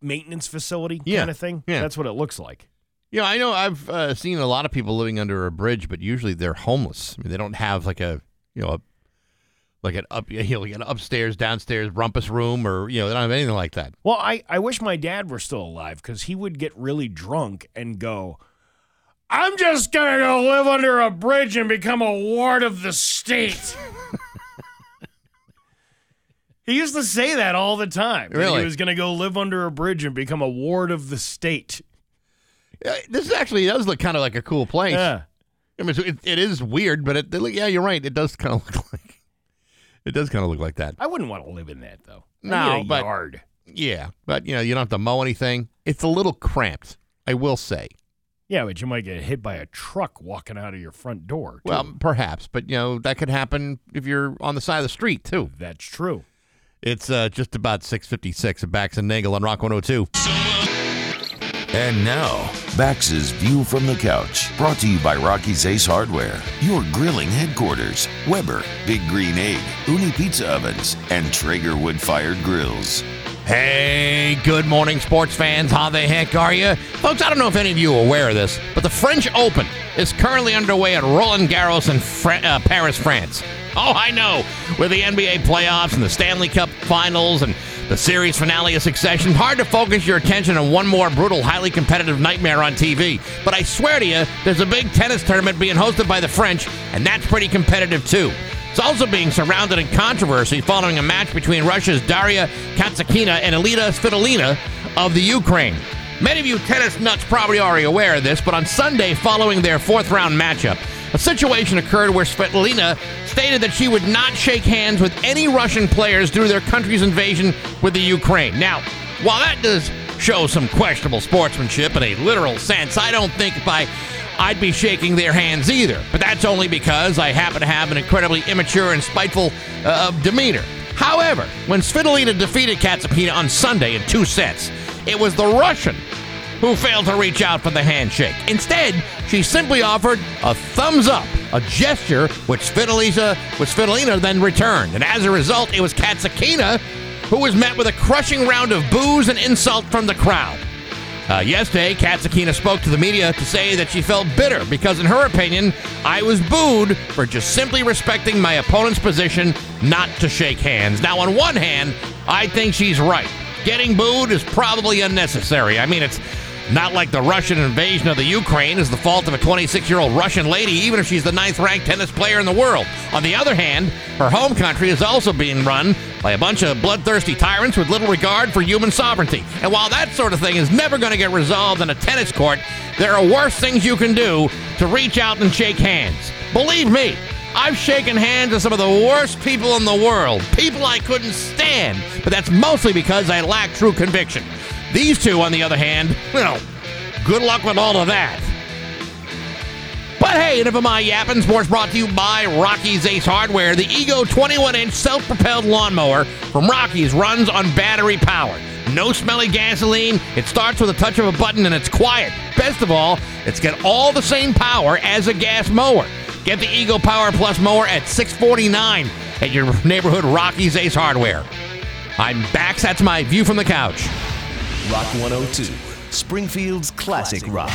maintenance facility Yeah, kind of thing. yeah. That's what it looks like. You know, I know I've uh, seen a lot of people living under a bridge, but usually they're homeless. I mean, they don't have like a, you know, a, like an up, <laughs> you know, like an upstairs, downstairs rumpus room, or you know, they don't have anything like that. Well, I, I wish my dad were still alive because he would get really drunk and go, I'm just going to go live under a bridge and become a ward of the state. <laughs> he used to say that all the time. that Really? He was going to go live under a bridge and become a ward of the state. Uh, This actually does look kind of like a cool place. Yeah. I mean, it, it is weird, but it, it- yeah, you're right. It does kind of <laughs> look like it does kind of look like that. I wouldn't want to live in that, though. No, but- yard. Yeah, but you know, you don't have to mow anything. It's a little cramped, I will say. Yeah, but you might get hit by a truck walking out of your front door. too. Well, perhaps, but you know that could happen if you're on the side of the street too. that's true. It's uh, just about six fifty six at Bax and Nagle on Rock one hundred two. And now, Bax's View from the Couch, brought to you by Rocky's Ace Hardware, your grilling headquarters, Weber, Big Green Egg, Ooni Pizza Ovens, and Traeger Wood Fired Grills. Hey, good morning, sports fans. How the heck are you? Folks, I don't know if any of you are aware of this, but the French Open is currently underway at Roland Garros in uh, Paris, France. <laughs> Oh, I know. With the NBA playoffs and the Stanley Cup finals and the series finale of Succession, hard to focus your attention on one more brutal, highly competitive nightmare on TV. But I swear to you, there's a big tennis tournament being hosted by the French, and that's pretty competitive too. It's also being surrounded in controversy following a match between Russia's Daria Kasatkina and Elina Svitolina of the Ukraine. Many of you tennis nuts probably already aware of this, but on Sunday, following their fourth round matchup, a situation occurred where Svitolina stated that she would not shake hands with any Russian players due to their country's invasion with the Ukraine. Now, while that does show some questionable sportsmanship in a literal sense, I don't think by I'd be shaking their hands either. But that's only because I happen to have an incredibly immature and spiteful uh, demeanor. However, when Svitolina defeated Kasatkina on Sunday in two sets, it was the Russian who failed to reach out for the handshake. Instead, she simply offered a thumbs up, a gesture which Svitolina, which Svitolina then returned. And as a result, it was Kasatkina who was met with a crushing round of boos and insult from the crowd. Uh, yesterday, Kasatkina spoke to the media to say that she felt bitter because, in her opinion, I was booed for just simply respecting my opponent's position not to shake hands. Now, on one hand, I think she's right. Getting booed is probably unnecessary. I mean, it's not like the Russian invasion of the Ukraine is the fault of a 26 year old Russian lady, even if she's the ninth ranked tennis player in the world. On the other hand, her home country is also being run by a bunch of bloodthirsty tyrants with little regard for human sovereignty. And while that sort of thing is never going to get resolved in a tennis court, there are worse things you can do to reach out and shake hands. Believe me, I've shaken hands with some of the worst people in the world, people I couldn't stand, but that's mostly because I lack true conviction. These two, on the other hand, well, good luck with all of that. But hey, enough of my yapping. Sports brought to you by Rocky's Ace Hardware. The Ego 21 inch self propelled lawnmower from Rocky's runs on battery power. No smelly gasoline. It starts with a touch of a button and it's quiet. Best of all, it's got all the same power as a gas mower. Get the Ego Power Plus mower at 649 at your neighborhood Rocky's Ace Hardware. I'm back. That's my view from the couch. Rock 102, Springfield's classic rock.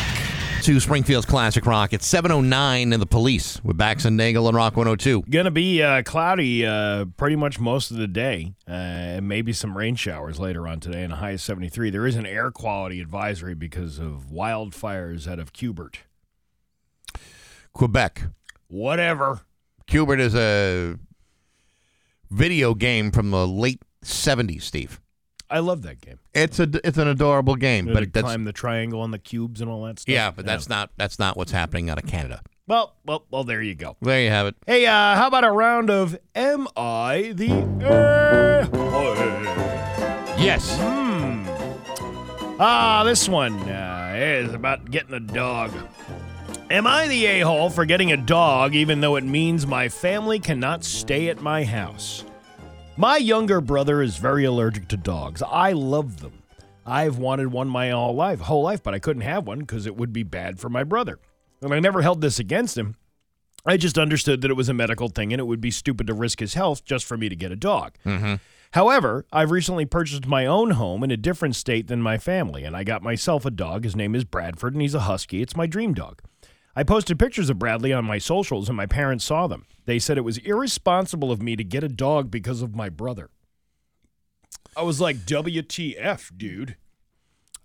To Springfield's Classic Rock. It's 709 in the police with Bax and Nagle and Rock 102. Going to be uh, cloudy uh, pretty much most of the day, uh, and maybe some rain showers later on today, and a high of 73. There is an air quality advisory because of wildfires out of Cubert. Quebec. Whatever. Q*bert is a video game from the late 70s, Steve. I love that game. It's a it's an adorable game, You know, but to that's climb the triangle and the cubes and all that stuff. yeah, but that's not that's not what's happening out of Canada. Well, well, well. There you go. There you have it. Hey, uh, how about a round of Am I the A-hole? Yes. Ah, this one uh, is about getting a dog. Am I the a hole for getting a dog even though it means my family cannot stay at my house? My younger brother is very allergic to dogs. I love them. I've wanted one my whole life, whole life, but I couldn't have one because it would be bad for my brother. And I never held this against him. I just understood that it was a medical thing and it would be stupid to risk his health just for me to get a dog. Mm-hmm. However, I've recently purchased my own home in a different state than my family, and I got myself a dog. His name is Bradford, and he's a husky. It's my dream dog. I posted pictures of Bradley on my socials, and my parents saw them. They said it was irresponsible of me to get a dog because of my brother. I was like, WTF, dude.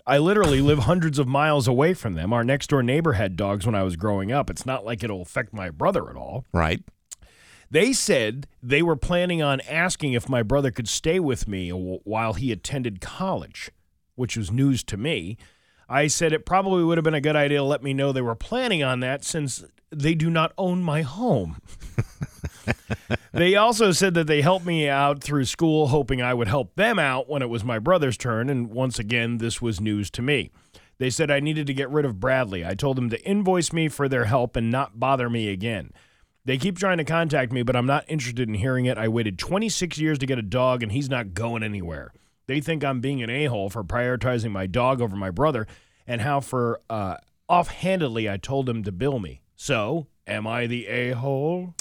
I literally live hundreds of miles away from them. Our next door neighbor had dogs when I was growing up. It's not like it'll affect my brother at all. Right. They said they were planning on asking if my brother could stay with me while he attended college, which was news to me. I said it probably would have been a good idea to let me know they were planning on that since they do not own my home. <laughs> they also said that they helped me out through school, hoping I would help them out when it was my brother's turn. And once again, this was news to me. They said I needed to get rid of Bradley. I told them to invoice me for their help and not bother me again. They keep trying to contact me, but I'm not interested in hearing it. I waited 26 years to get a dog, and he's not going anywhere. They think I'm being an a hole for prioritizing my dog over my brother, and how for uh, offhandedly I told him to bill me. So, am I the a hole?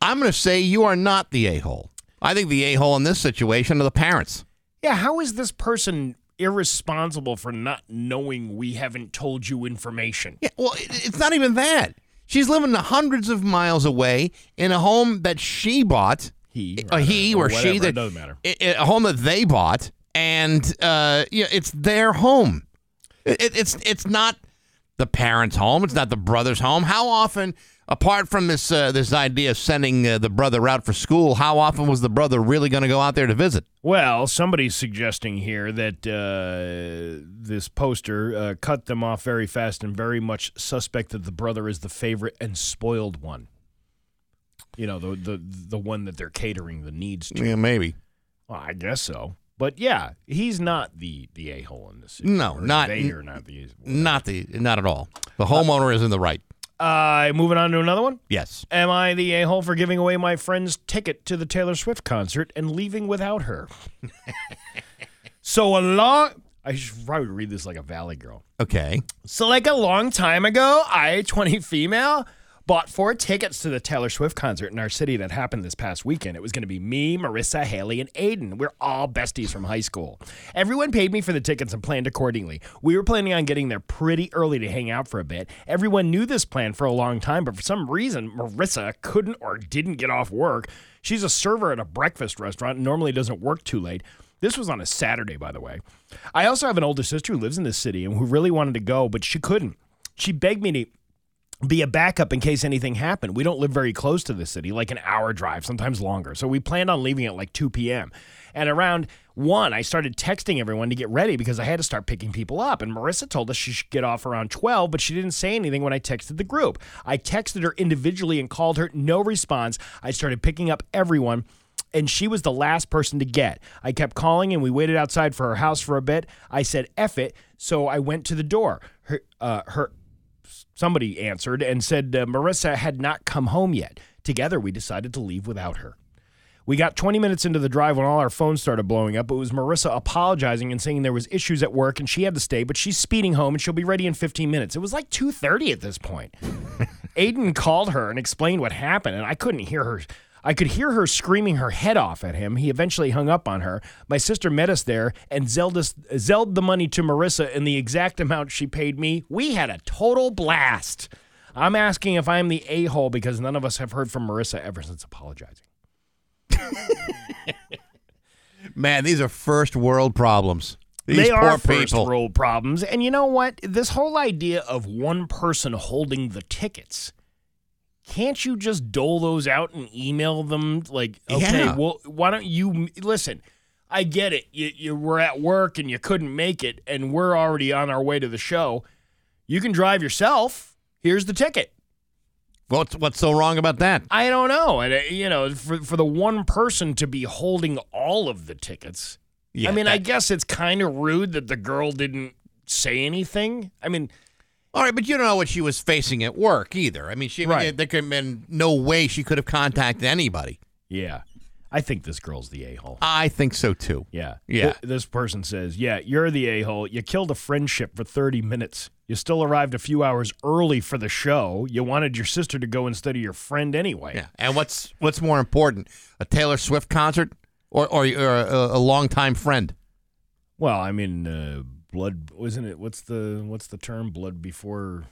I'm going to say you are not the a hole. I think the a hole in this situation are the parents. Yeah, how is this person irresponsible for not knowing we haven't told you information? Yeah, well, it's not even that. She's living hundreds of miles away in a home that she bought. He, a he or, she whatever, that it doesn't matter. a home that they bought, and uh, yeah, it's their home. It, it- it's it's not the parents' home. It's not the brother's home. How often, apart from this uh, this idea of sending uh, the brother out for school, how often was the brother really going to go out there to visit? Well, somebody's suggesting here that uh, this poster uh, cut them off very fast and very much suspect that the brother is the favorite and spoiled one. You know, the the the one that they're catering the needs to. Yeah, maybe. Well, I guess so. But yeah, he's not the the a hole in this. No, not- they are not the. Not the not at all. The homeowner is in the right. Uh, moving on to another one. Yes. Am I the a hole for giving away my friend's ticket to the Taylor Swift concert and leaving without her? <laughs> so a long. I should probably read this like a Valley girl. Okay. So, like a long time ago, I, 20 female, bought four tickets to the Taylor Swift concert in our city that happened this past weekend. It was going to be me, Marissa, Haley, and Aiden. We're all besties from high school. Everyone paid me for the tickets and planned accordingly. We were planning on getting there pretty early to hang out for a bit. Everyone knew this plan for a long time, but for some reason, Marissa couldn't or didn't get off work. She's a server at a breakfast restaurant and normally doesn't work too late. This was on a Saturday, by the way. I also have an older sister who lives in this city and who really wanted to go, but she couldn't. She begged me to be a backup in case anything happened. We don't live very close to the city, like an hour drive, sometimes longer. So we planned on leaving at like 2 p.m. And around 1, I started texting everyone to get ready because I had to start picking people up. And Marissa told us she should get off around 12, but she didn't say anything when I texted the group. I texted her individually and called her, no response. I started picking up everyone and she was the last person to get. I kept calling and we waited outside for her house for a bit. I said, F it. So I went to the door. Her, uh, her, somebody answered and said uh, Marissa had not come home yet. Together, we decided to leave without her. We got 20 minutes into the drive when all our phones started blowing up. It was Marissa apologizing and saying there was issues at work and she had to stay, but she's speeding home and she'll be ready in 15 minutes. It was like 2:30 at this point. <laughs> Aiden called her and explained what happened, and I couldn't hear her I could hear her screaming her head off at him. He eventually hung up on her. My sister met us there and zelled, the money to Marissa in the exact amount she paid me. We had a total blast. I'm asking if I'm the a hole because none of us have heard from Marissa ever since apologizing. <laughs> Man, these are first world problems. These they are first people. world problems. And you know what? This whole idea of one person holding the tickets, can't you just dole those out and email them? Like, okay, Yeah. well, why don't you listen? I get it. You, you were at work and you couldn't make it, and we're already on our way to the show. You can drive yourself. Here's the ticket. What's what's so wrong about that? I don't know. And uh, you know, for for the one person to be holding all of the tickets. Yeah, I mean, I guess it's kind of rude that the girl didn't say anything. I mean, All right, but you don't know what she was facing at work either. I mean, she Right. there could have been no way she could have contacted anybody. yeah. I think this girl's the a hole. I think so too. Yeah. Yeah. Th- this person says, Yeah, you're the a hole. You killed a friendship for 30 minutes. You still arrived a few hours early for the show. You wanted your sister to go instead of your friend anyway. Yeah, and what's what's more important, a Taylor Swift concert or or, or a, a longtime friend? Well, I mean, uh, blood, wasn't it? What's the what's the term? Blood before.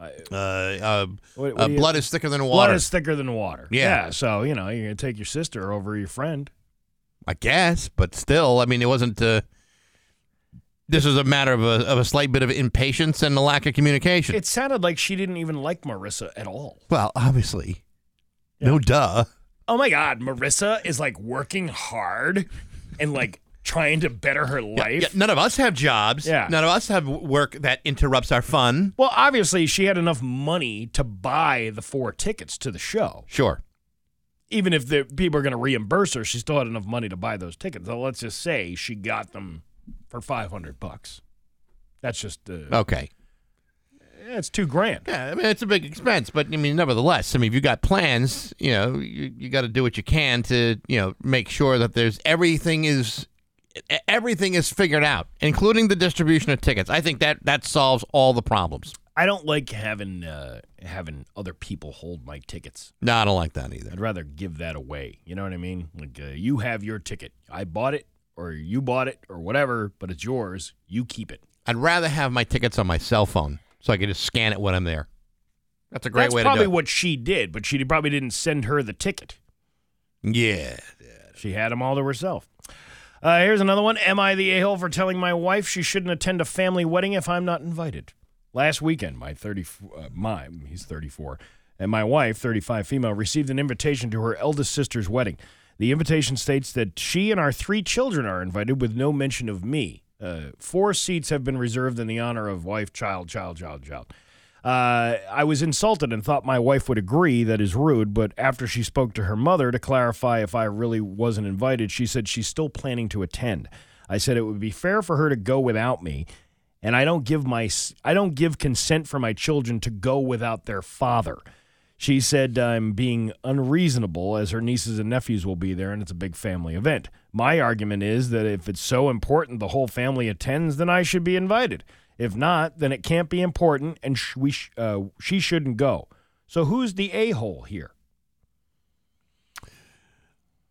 I Uh, uh, what- what uh, blood is thicker than water. Blood is thicker than water. Yeah. So, you know, you're going to take your sister over your friend. I guess, but still, I mean, it wasn't. Uh, this was a matter of a, of a slight bit of impatience and a lack of communication. It sounded like she didn't even like Marissa at all. well, obviously, no duh. Oh my God, Marissa is like working hard and like trying to better her life. Yeah, none of us have jobs. Yeah. None of us have work that interrupts our fun. Well, obviously, she had enough money to buy the four tickets to the show. Sure. Even if the people are going to reimburse her, she still had enough money to buy those tickets. So let's just say she got them for five hundred bucks. That's just uh, Okay. it's two grand. Yeah, I mean it's a big expense, but I mean nevertheless, I mean if you got plans, you know, you, you got to do what you can to, you know, make sure that there's everything is everything is figured out, including the distribution of tickets. I think that that solves all the problems. I don't like having uh, having other people hold my tickets. No, I don't like that either. I'd rather give that away. You know what I mean? Like uh, you have your ticket. I bought it, or you bought it, or whatever, but it's yours. You keep it. I'd rather have my tickets on my cell phone so I can just scan it when I'm there. That's a great That's way to do it. That's probably what she did, but she probably didn't send her the ticket. yeah. She had them all to herself. Uh, here's another one. Am I the a hole for telling my wife she shouldn't attend a family wedding if I'm not invited? Last weekend, my 30, uh, my he's 34, and my wife, 35 female, received an invitation to her eldest sister's wedding. The invitation states that she and our three children are invited with no mention of me. Uh, four seats have been reserved in the honor of wife, child, child, child, child. Uh, I was insulted and thought my wife would agree that is rude, but after she spoke to her mother to clarify if I really wasn't invited, she said she's still planning to attend. I said it would be fair for her to go without me, and I don't give my I don't give consent for my children to go without their father. She said I'm being unreasonable as her nieces and nephews will be there and it's a big family event. My argument is that if it's so important the whole family attends, then I should be invited. If not, then it can't be important and sh- we sh- uh, she shouldn't go. So who's the a hole here?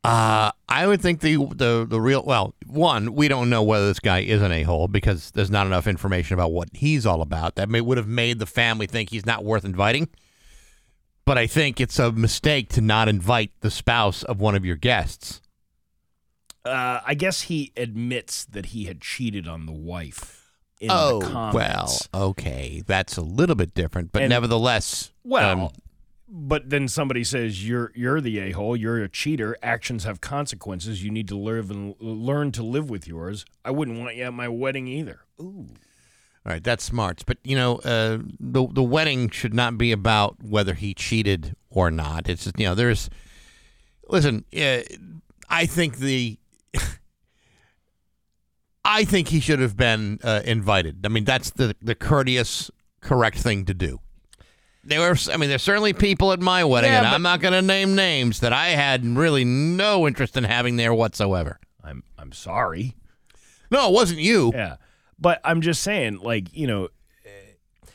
Uh, I would think the the the real well, one, we don't know whether this guy is an a hole because there's not enough information about what he's all about. That may would have made the family think he's not worth inviting. But I think it's a mistake to not invite the spouse of one of your guests. Uh, I guess he admits that he had cheated on the wife. In oh the comments. well, okay, that's a little bit different, but And- nevertheless, Well, um, but then somebody says you're you're the a hole. You're a cheater. Actions have consequences. You need to live and learn to live with yours. I wouldn't want you at my wedding either. Ooh. All right, that's smarts. But you know, uh, the the wedding should not be about whether he cheated or not. It's just you know, there's. Listen, uh, I think the. I think he should have been uh, invited. I mean, that's the the courteous, correct thing to do. There were, I mean, there's certainly people at my wedding, Yeah, and I'm not going to name names that I had really no interest in having there whatsoever. I'm I'm sorry. No, it wasn't you. Yeah. But I'm just saying, like, you know, eh,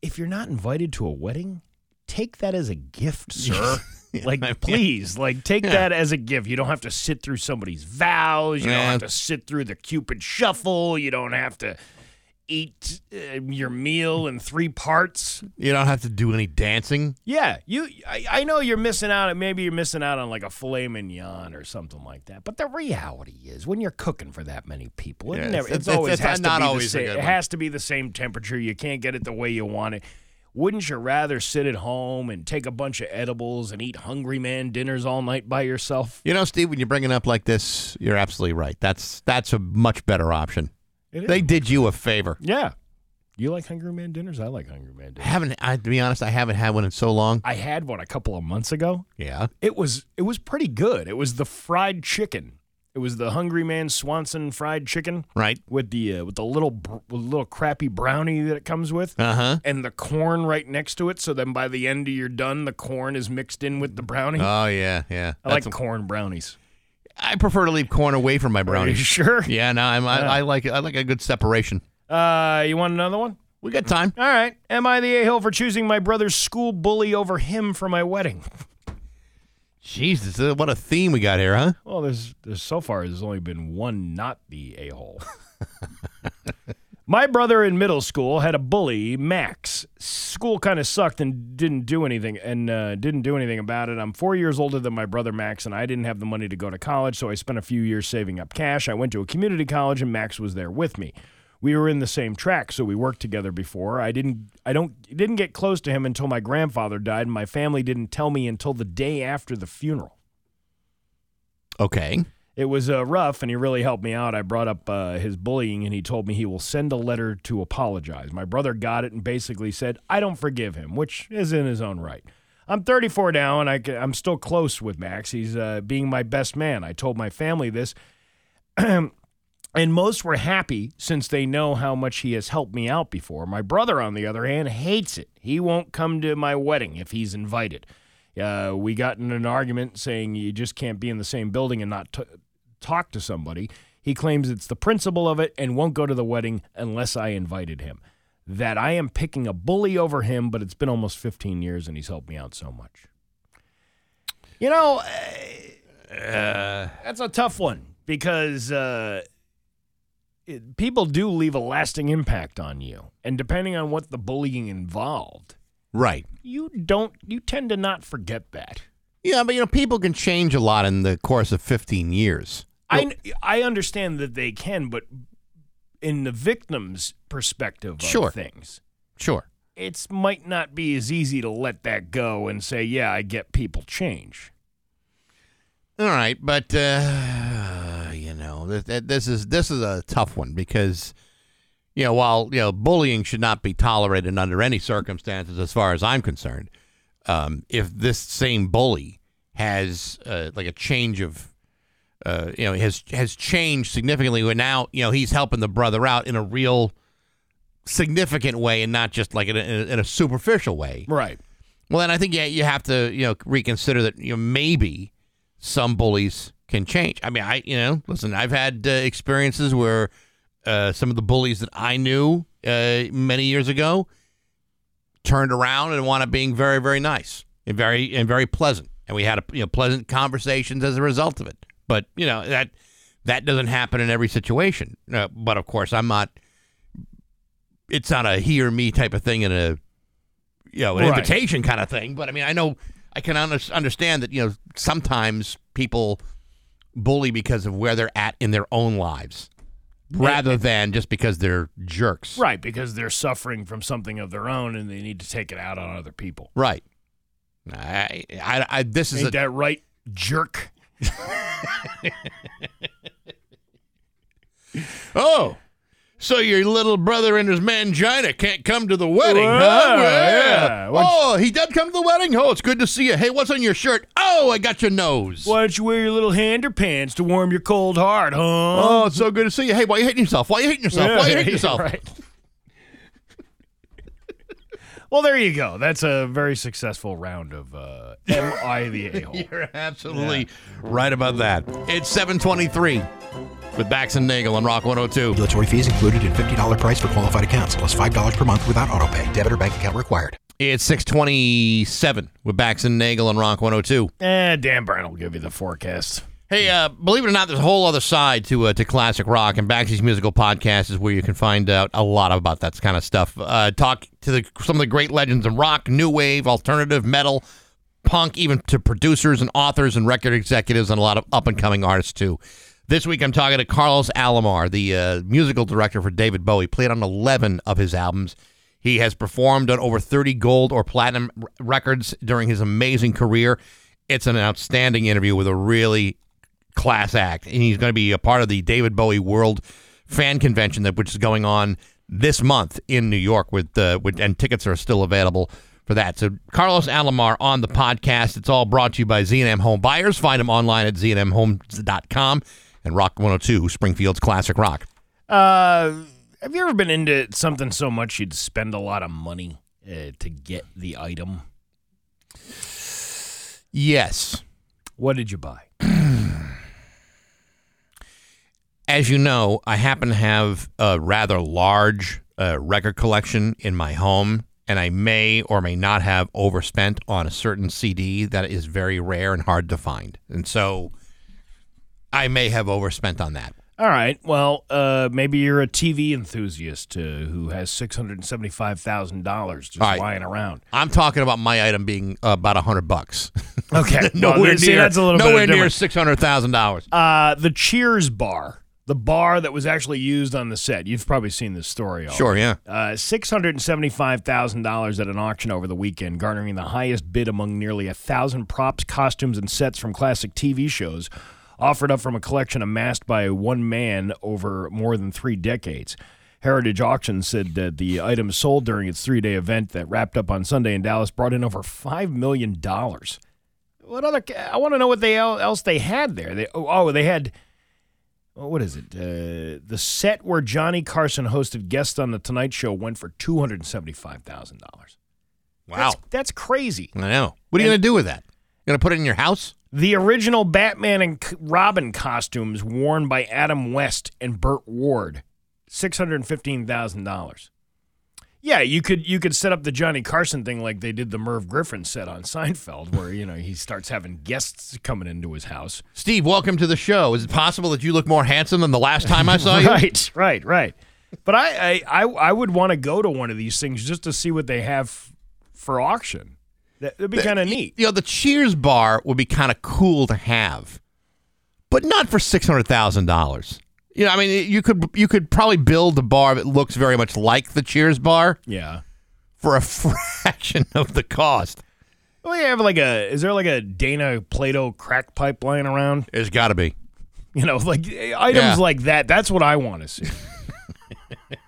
if you're not invited to a wedding, take that as a gift, sir. <laughs> <laughs> like, please, like, take Yeah. that as a gift. You don't have to sit through somebody's vows. You don't have to sit through the Cupid shuffle. You don't have to eat uh, your meal in three parts. You don't have to do any dancing. Yeah, you. I, I know you're missing out. Maybe you're missing out on like a filet mignon or something like that. But the reality is, when you're cooking for that many people, it Yeah, never, it's- it's, it's- always it's has not to be always the same. It has to be the same temperature. You can't get it the way you want it. Wouldn't you rather sit at home and take a bunch of edibles and eat Hungry Man dinners all night by yourself? You know, Steve, when you bring it up like this, you're absolutely right. That's that's a much better option. They did you a favor. Yeah. You like Hungry Man dinners? I like Hungry Man I dinners. haven't, I, to be honest, I haven't had one in so long. I had one a couple of months ago. Yeah. It was it was pretty good. It was the fried chicken. It was the Hungry Man Swanson fried chicken. Right. with the uh, with the little br- with the little crappy brownie that it comes with, Uh huh. and the corn right next to it. So then by the end of you're done, the corn is mixed in with the brownie. Oh yeah, yeah. I like That's- corn brownies. I prefer to leave corn away from my Are you brownies. sure? Yeah, no, I'm, I. I like it. I like a good separation. Uh, you want another one? We got time. All right. Am I the a hole for choosing my brother's school bully over him for my wedding? <laughs> Jesus, uh, what a theme we got here, huh? Well, there's, there's so far there's only been one not the a hole. <laughs> My brother in middle school had a bully, Max. School kind of sucked and didn't do anything, and uh, didn't do anything about it. I'm four years older than my brother Max, and I didn't have the money to go to college, so I spent a few years saving up cash. I went to a community college, and Max was there with me. We were in the same track, so we worked together before. I didn't, I don't, didn't get close to him until my grandfather died, and my family didn't tell me until the day after the funeral. Okay. It was uh, rough, and he really helped me out. I brought up uh, his bullying, and he told me he will send a letter to apologize. My brother got it and basically said, I don't forgive him, which is in his own right. I'm 34 now, and I, am still close with Max. He's uh, being my best man. I told my family this, <clears throat> and most were happy since they know how much he has helped me out before. My brother, on the other hand, hates it. He won't come to my wedding if he's invited. Uh, we got in an argument saying you just can't be in the same building and not t- talk to somebody. He claims it's the principle of it and won't go to the wedding unless I invited him. That I am picking a bully over him, but it's been almost 15 years and he's helped me out so much. You know, uh, that's a tough one because uh, it, people do leave a lasting impact on you. And depending on what the bullying involved, Right. you don't, you tend to not forget that. Yeah, but you know, people can change a lot in the course of 15 years. I, I understand that they can, but in the victim's perspective of Sure. things, Sure. it might not be as easy to let that go and say, yeah, I get people change. All right, but uh, you know, th- th- this is this is a tough one because you know, while you know, bullying should not be tolerated under any circumstances, as far as I'm concerned. Um, if this same bully has uh, like a change of, uh, you know, has has changed significantly, where now you know he's helping the brother out in a real significant way and not just like in a, in a superficial way. Right. Well, then I think yeah, you have to you know reconsider that you know maybe some bullies can change. I mean, I you know listen, I've had uh, experiences where uh, some of the bullies that I knew uh, many years ago turned around and wound up being very, very nice and very and very pleasant. And we had a, you know, pleasant conversations as a result of it. But you know that that doesn't happen in every situation. Uh, but of course, I'm not. It's not a he or me type of thing in a you know an Right. invitation kind of thing. But I mean, I know I can under, understand that you know sometimes people bully because of where they're at in their own lives, rather than just because they're jerks. Right, because they're suffering from something of their own and they need to take it out on other people. Right. I, I, I this is Ain't a, that right, jerk? <laughs> oh. So your little brother and his mangina can't come to the wedding, huh? Yeah. yeah. Oh, he did come to the wedding. Oh, it's good to see you. Hey, what's on your shirt? Oh, I got your nose. Why don't you wear your little hander pants to warm your cold heart, huh? Oh, it's so good to see you. Hey, why you hating yourself? Why you hating yourself? why you hating <laughs> yourself? Right. well, there you go. That's a very successful round of uh, Am I the A-hole? <laughs> You're absolutely right about that. It's 723 with Bax and Nagle on Rock 102. Regulatory fees included in $50 price for qualified accounts, plus $5 per month without auto pay. Debit or bank account required. It's 627 with Bax and Nagle on Rock 102. Eh, Dan Brown will give you the forecast. Hey, uh, believe it or not, there's a whole other side to uh, to classic rock, and Baxy's musical podcast is where you can find out a lot about that kind of stuff. Uh, talk to the, some of the great legends in rock, new wave, alternative, metal, punk, even to producers and authors and record executives, and a lot of up and coming artists too. This week, I'm talking to Carlos Alomar, the uh, musical director for David Bowie. Played on 11 of his albums. He has performed on over 30 gold or platinum r- records during his amazing career. It's an outstanding interview with a really class act, and he's going to be a part of the David Bowie World Fan Convention that which is going on this month in New York. With uh, with and tickets are still available for that. So Carlos Alomar on the podcast. It's all brought to you by Z&M Home Buyers. Find them online at znmhomes.com and Rock 102 Springfield's classic rock. Uh, have you ever been into something so much you'd spend a lot of money uh, to get the item? Yes. What did you buy? <clears throat> As you know, I happen to have a rather large uh, record collection in my home, and I may or may not have overspent on a certain CD that is very rare and hard to find. And so I may have overspent on that. All right. Well, uh, maybe you're a TV enthusiast uh, who has six hundred and seventy-five thousand dollars just right. lying around. I'm talking about my item being uh, about a hundred bucks. <laughs> Okay. <laughs> nowhere well, near. See, that's a little nowhere near six hundred thousand dollars. Uh, the Cheers bar, the bar that was actually used on the set. You've probably seen this story. already. Sure, yeah. Uh, six hundred and seventy-five thousand dollars at an auction over the weekend, garnering the highest bid among nearly a thousand props, costumes, and sets from classic TV shows, offered up from a collection amassed by one man over more than three decades. Heritage Auctions said that the items sold during its three-day event that wrapped up on Sunday in Dallas brought in over five million dollars. What other? I want to know what they else they had there. They oh, oh they had oh, what is it? Uh, the set where Johnny Carson hosted guests on the Tonight Show went for two hundred seventy-five thousand dollars. Wow, That's, that's crazy. I know. What are you going to do with that? You going to put it in your house? The original Batman and Robin costumes worn by Adam West and Burt Ward, six hundred fifteen thousand dollars. Yeah, you could you could set up the Johnny Carson thing like they did the Merv Griffin set on <laughs> Seinfeld, where you know he starts having guests coming into his house. Steve, welcome to the show. Is it possible that you look more handsome than the last time I saw you? <laughs> right, right, right. But I I, I, I would want to go to one of these things just to see what they have for auction. That would be kind of neat. You know, the Cheers bar would be kind of cool to have, but not for six hundred thousand dollars. You know, I mean, you could you could probably build a bar that looks very much like the Cheers bar Yeah. for a <laughs> fraction of the cost. Well, you have like a is there like a Dana Plato crack pipe lying around? There's got to be. You know, like eh, items Yeah. like that. That's what I want to see. <laughs>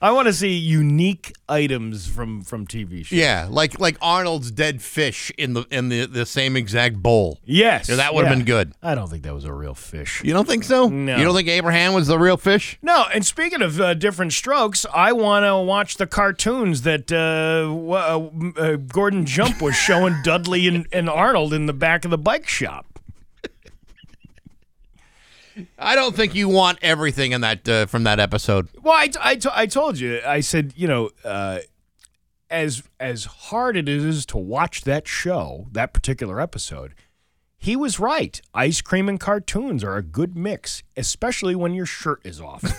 I want to see unique items from from TV shows. Yeah, like like Arnold's dead fish in the in the, the same exact bowl. Yes, Yeah, that would have yeah. been good. I don't think that was a real fish. You don't think so? No. You don't think Abraham was the real fish? No, and speaking of uh, Diff'rent Strokes, I want to watch the cartoons that uh, w- uh, uh, Gordon Jump was showing Dudley and, and Arnold in the back of the bike shop. I don't think you want everything in that uh, from that episode. Well, I, I, t- I told you, I said, you know, uh, as as hard it is to watch that show, that particular episode, he was right. Ice cream and cartoons are a good mix, especially when your shirt is off. <laughs>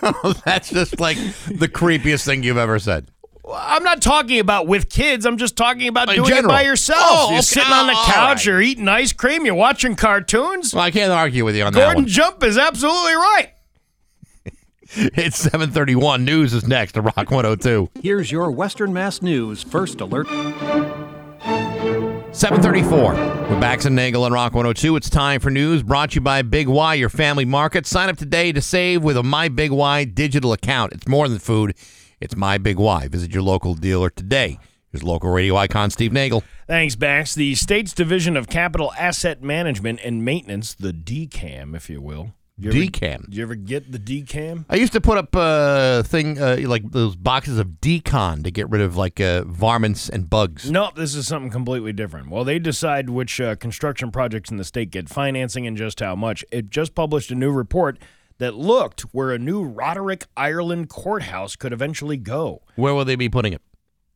<laughs> That's just like the creepiest thing you've ever said. I'm not talking about with kids. I'm just talking about In doing it by yourself. Oh, you're okay. sitting on the All couch, right. you're eating ice cream, you're watching cartoons. Well, I can't argue with you on that Gordon one. Jump is absolutely right. <laughs> It's 731. News is next to Rock 102. Here's your Western Mass News First Alert. 734. We're Bax and Nagle on Rock 102. It's time for news brought to you by Big Y, your family market. Sign up today to save with a My Big Y digital account. It's more than food, it's My Big Y. Visit your local dealer today. Here's local radio icon Steve Nagle. Thanks, Bax. The state's Division of Capital Asset Management and Maintenance, the DCAM, if you will. You ever- DCAM. Did you ever get the DCAM? I used to put up a thing uh, like those boxes of decon to get rid of like uh, varmints and bugs. Nope, this is something completely different. Well, they decide which uh, construction projects in the state get financing and just how much. It just published a new report that looked where a new Roderick, Ireland courthouse could eventually go. Where will they be putting it?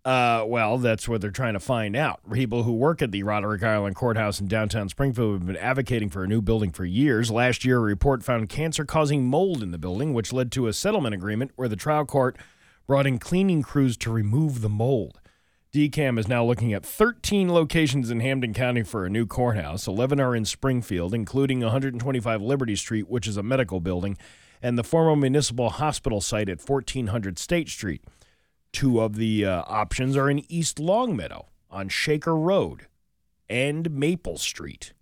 Uh, well, that's what they're trying to find out. People who work at the Roderick Ireland Courthouse in downtown Springfield have been advocating for a new building for years. Last year, a report found cancer causing mold in the building, which led to a settlement agreement where the trial court brought in cleaning crews to remove the mold. DCAM is now looking at 13 locations in Hampden County for a new courthouse. 11 are in Springfield, including 125 Liberty Street, which is a medical building, and the former municipal hospital site at 1400 State Street. Two of the uh, options are in East Longmeadow on Shaker Road and Maple Street.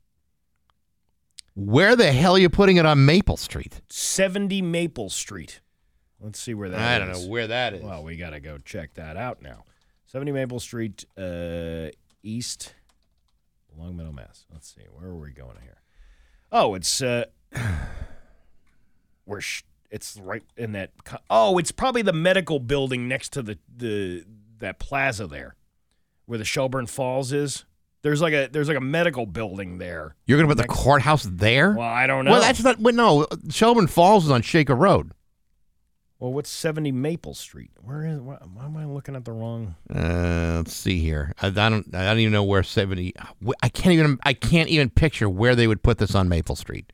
Where the hell are you putting it on Maple Street? 70 Maple Street. Let's see where that is. I don't know where that is. Well, we got to go check that out now. 70 Maple Street, uh, East Longmeadow, Mass. Let's see. Where are we going here? Oh, it's uh, <sighs> where sh- it's right in that. Co- oh, it's probably the medical building next to the the that plaza there, where the Shelburne Falls is. There's like a there's like a medical building there. You're going to put the courthouse there? Well, I don't know. Well, that's not. Wait, no. Shelburne Falls is on Shaker Road. Well, what's 70 Maple Street? Where is? Why, why am I looking at the wrong? Uh, let's see here. I, I don't. I don't even know where seventy. I can't even. I can't even picture where they would put this on Maple Street.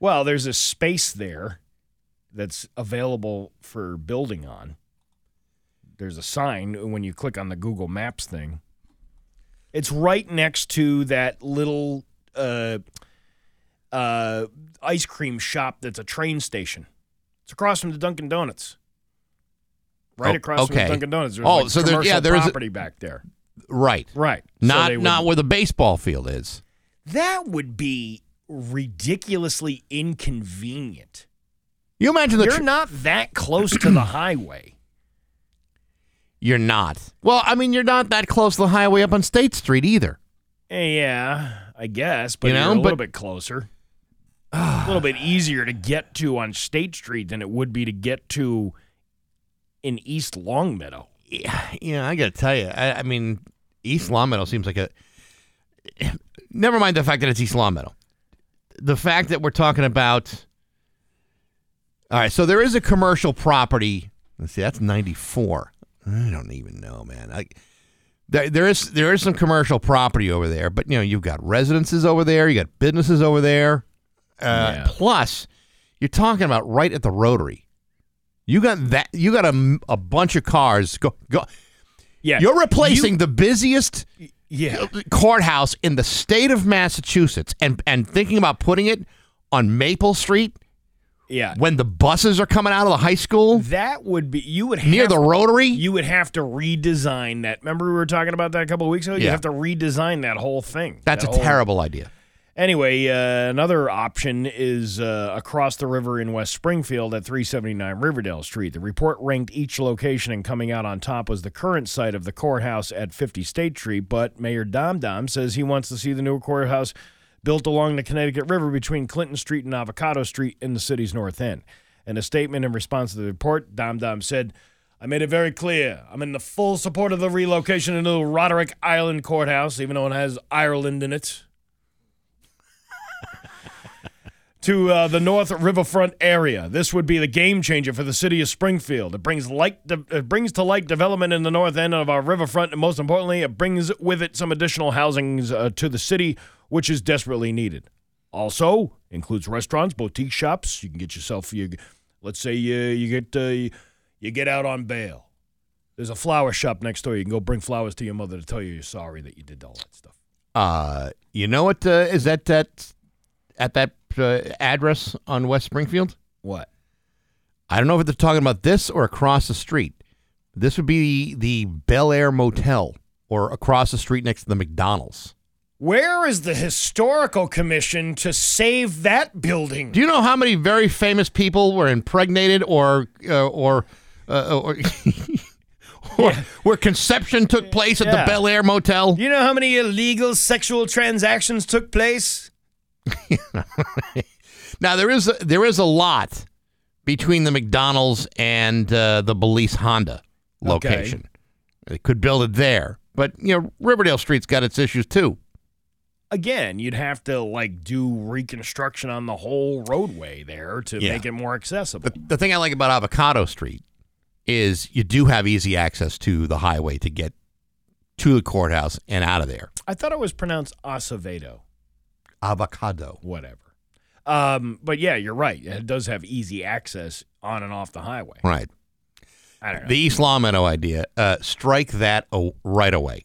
Well, there's a space there that's available for building on. There's a sign when you click on the Google Maps thing. It's right next to that little uh, uh, ice cream shop that's a train station. It's across from the Dunkin' Donuts. Right Oh, across from the Dunkin' Donuts. There's Oh, like so there- yeah, there is a- property back there. Right. Right. Not would- not where the baseball field is. That would be ridiculously inconvenient. You imagine the. You're tr- not that close to the <clears throat> highway. you're not. Well, I mean, you're not that close to the highway up on State Street either. Eh, Yeah, I guess, but You know, are a little bit closer. A little bit easier to get to on State Street than it would be to get to in East Longmeadow. Yeah, yeah. I got to tell you. I, I mean, East Longmeadow seems like a. Never mind the fact that it's East Longmeadow. The fact that we're talking about. All right, so there is a commercial property. Let's see, that's ninety four. I don't even know, man. I, there, there is there is some commercial property over there, but you know you've got residences over there, you got businesses over there. Uh, Yeah. Plus, you're talking about right at the Rotary. You got that. You got a, a bunch of cars. Go go. Yeah, You're replacing the busiest Yeah, courthouse in the state of Massachusetts, and and thinking about putting it on Maple Street yeah. when the buses are coming out of the high school That would be you would near the Rotary. You would have to redesign that. Remember we were talking about that a couple of weeks ago. You have to redesign that whole thing. That's a whole- terrible idea. Anyway, uh, another option is uh, across the river in West Springfield at 379 Riverdale Street. The report ranked each location, and coming out on top was the current site of the courthouse at 50 State Street. But Mayor Dom Dom says he wants to see the new courthouse built along the Connecticut River between Clinton Street and Avocado Street in the city's north end. In a statement in response to the report, Dom Dom said, I made it very clear. I'm in the full support of the relocation of the Roderick Ireland Courthouse, even though it has Ireland in it. To uh, the North Riverfront area. This would be the game changer for the city of Springfield. It brings light, de- it brings to light development in the north end of our riverfront, and most importantly, it brings with it some additional housings uh, to the city, which is desperately needed. Also, includes restaurants, boutique shops. You can get yourself, you, let's say you you get uh, you get out on bail. There's a flower shop next door. You can go bring flowers to your mother to tell you you're sorry that you did all that stuff. Uh, you know what uh, is that that at that uh, address on West Springfield? What? I don't know if they're talking about this or across the street. This would be the Bel Air Motel or across the street next to the McDonald's. Where is the historical commission to save that building? Do you know how many very famous people were impregnated or uh, or uh, or, <laughs> or where conception took place at Yeah. the Bel Air Motel? You know how many illegal sexual transactions took place? <laughs> Now there is a, there is a lot between the McDonald's and uh, the Balise Honda location. They could build it there, but you know Riverdale Street's got its issues too. Again, you'd have to like do reconstruction on the whole roadway there to Yeah. make it more accessible. The, the thing I like about Avocado Street is you do have easy access to the highway to get to the courthouse and out of there. I thought it was pronounced Acevedo. Avocado. Whatever. Um, but yeah, you're right. It does have easy access on and off the highway. Right. I don't know. The East Longmeadow idea. Uh, strike that o- right away.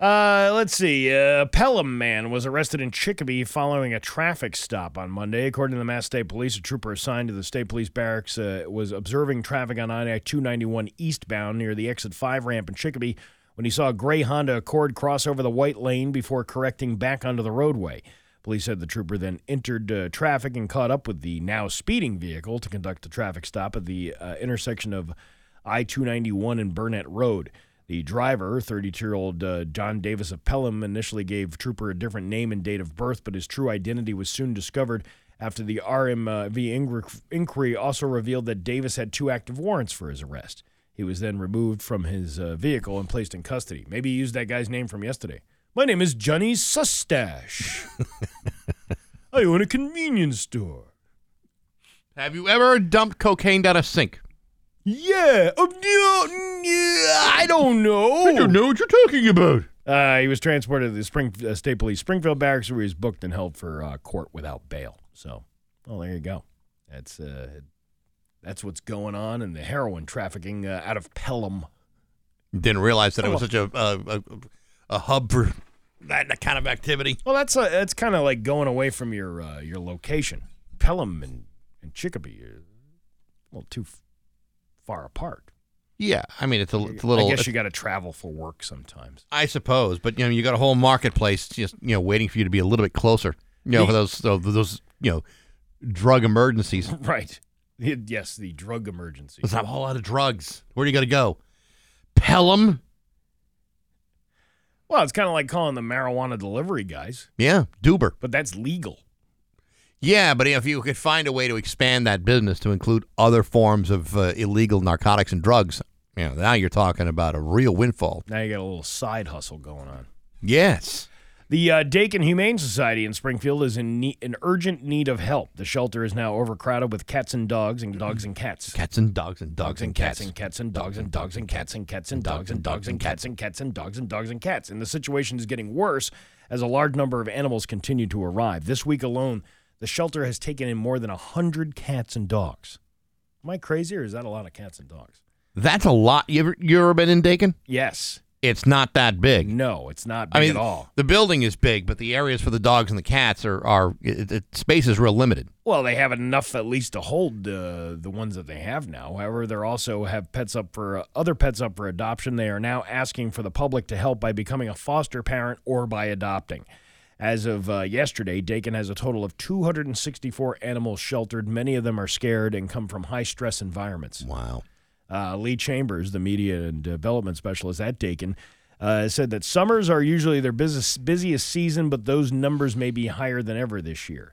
Uh, let's see. A Pelham man was arrested in Chicopee following a traffic stop on Monday. According to the Mass State Police, a trooper assigned to the state police barracks uh, was observing traffic on I 291 eastbound near the exit 5 ramp in Chicopee when he saw a gray Honda Accord cross over the white lane before correcting back onto the roadway. Police said the trooper then entered uh, traffic and caught up with the now speeding vehicle to conduct a traffic stop at the uh, intersection of I 291 and Burnett Road. The driver, 32 year old uh, John Davis of Pelham, initially gave Trooper a different name and date of birth, but his true identity was soon discovered after the RMV inquiry also revealed that Davis had two active warrants for his arrest. He was then removed from his uh, vehicle and placed in custody. Maybe he used that guy's name from yesterday. My name is Johnny Sustache. <laughs> I own a convenience store. Have you ever dumped cocaine down a sink? Yeah. Oh, no, yeah, I don't know. I don't know what you're talking about. Uh, he was transported to the Spring, uh, State Police Springfield Barracks, where he was booked and held for uh, court without bail. So, well, there you go. That's uh, that's what's going on in the heroin trafficking uh, out of Pelham. Didn't realize that it was such a a, a, a hub for that kind of activity. Well, that's uh, that's kind of like going away from your uh, your location. Pelham and, and Chicopee are a little too f- far apart. Yeah, I mean it's a, it's a little. I guess you got to travel for work sometimes. I suppose, but you know, you got a whole marketplace just you know waiting for you to be a little bit closer. You know, for those those you know drug emergencies. <laughs> Right. Yes, the drug emergency. There's a whole lot of drugs. Where do you got to go? Pelham. Well, it's kind of like calling the marijuana delivery guys, Yeah, Duber. but that's legal. Yeah, but if you could find a way to expand that business to include other forms of uh, illegal narcotics and drugs, you know, now you're talking about a real windfall. Now you got a little side hustle going on. Yes. The uh, Dakin Humane Society in Springfield is in, ne- in urgent need of help. The shelter is now overcrowded with cats and dogs and dogs and cats. Cats and dogs and dogs, and cats and cats and dogs and dogs and cats and cats and dogs and dogs and cats and cats and dogs and dogs and cats. And the situation is getting worse as a large number of animals continue to arrive. This week alone, the shelter has taken in more than 100 cats and dogs. Am I crazy or is that a lot of cats and dogs? That's a lot. You ever you ever been in Dakin? Yes. It's not that big. No, it's not big I mean, at all. the building is big, but the areas for the dogs and the cats are are it, it, space is real limited. Well, they have enough at least to hold uh, the ones that they have now. However, they also have pets up for uh, other pets up for adoption. They are now asking for the public to help by becoming a foster parent or by adopting. As of uh, yesterday, Dakin has a total of 264 animals sheltered. Many of them are scared and come from high stress environments. Wow. Uh, Lee Chambers, the media and development specialist at Dakin, uh, said that summers are usually their business, busiest season, but those numbers may be higher than ever this year.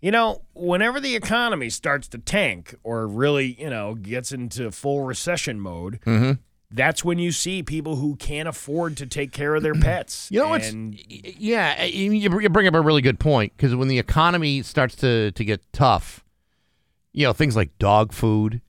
You know, whenever the economy starts to tank or really, you know, gets into full recession mode, Mm-hmm. that's when you see people who can't afford to take care of their pets. <clears throat> You know what's And yeah, you, you bring up a really good point because when the economy starts to to get tough, you know things like dog food.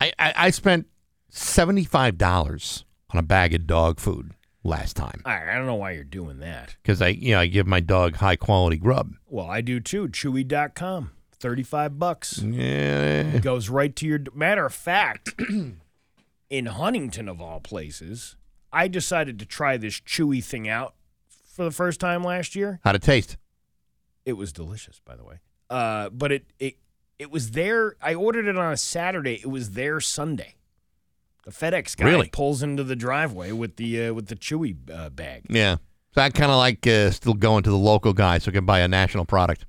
I I, I spent seventy five dollars on a bag of dog food last time I, I don't know why you're doing that. because I you know I give my dog high quality grub. Well, I do too. Chewy.com. 35 bucks. Yeah, It goes right to your matter of fact <clears throat> in huntington of all places i decided to try this chewy thing out for the first time last year how'd it taste? it was delicious by the way uh, but it, it it was there i ordered it on a saturday. It was there sunday. The fedex guy Really? pulls into the driveway with the uh, with the chewy uh, bag. Yeah, so I kind of like uh, still going to the local guy so I can buy a national product.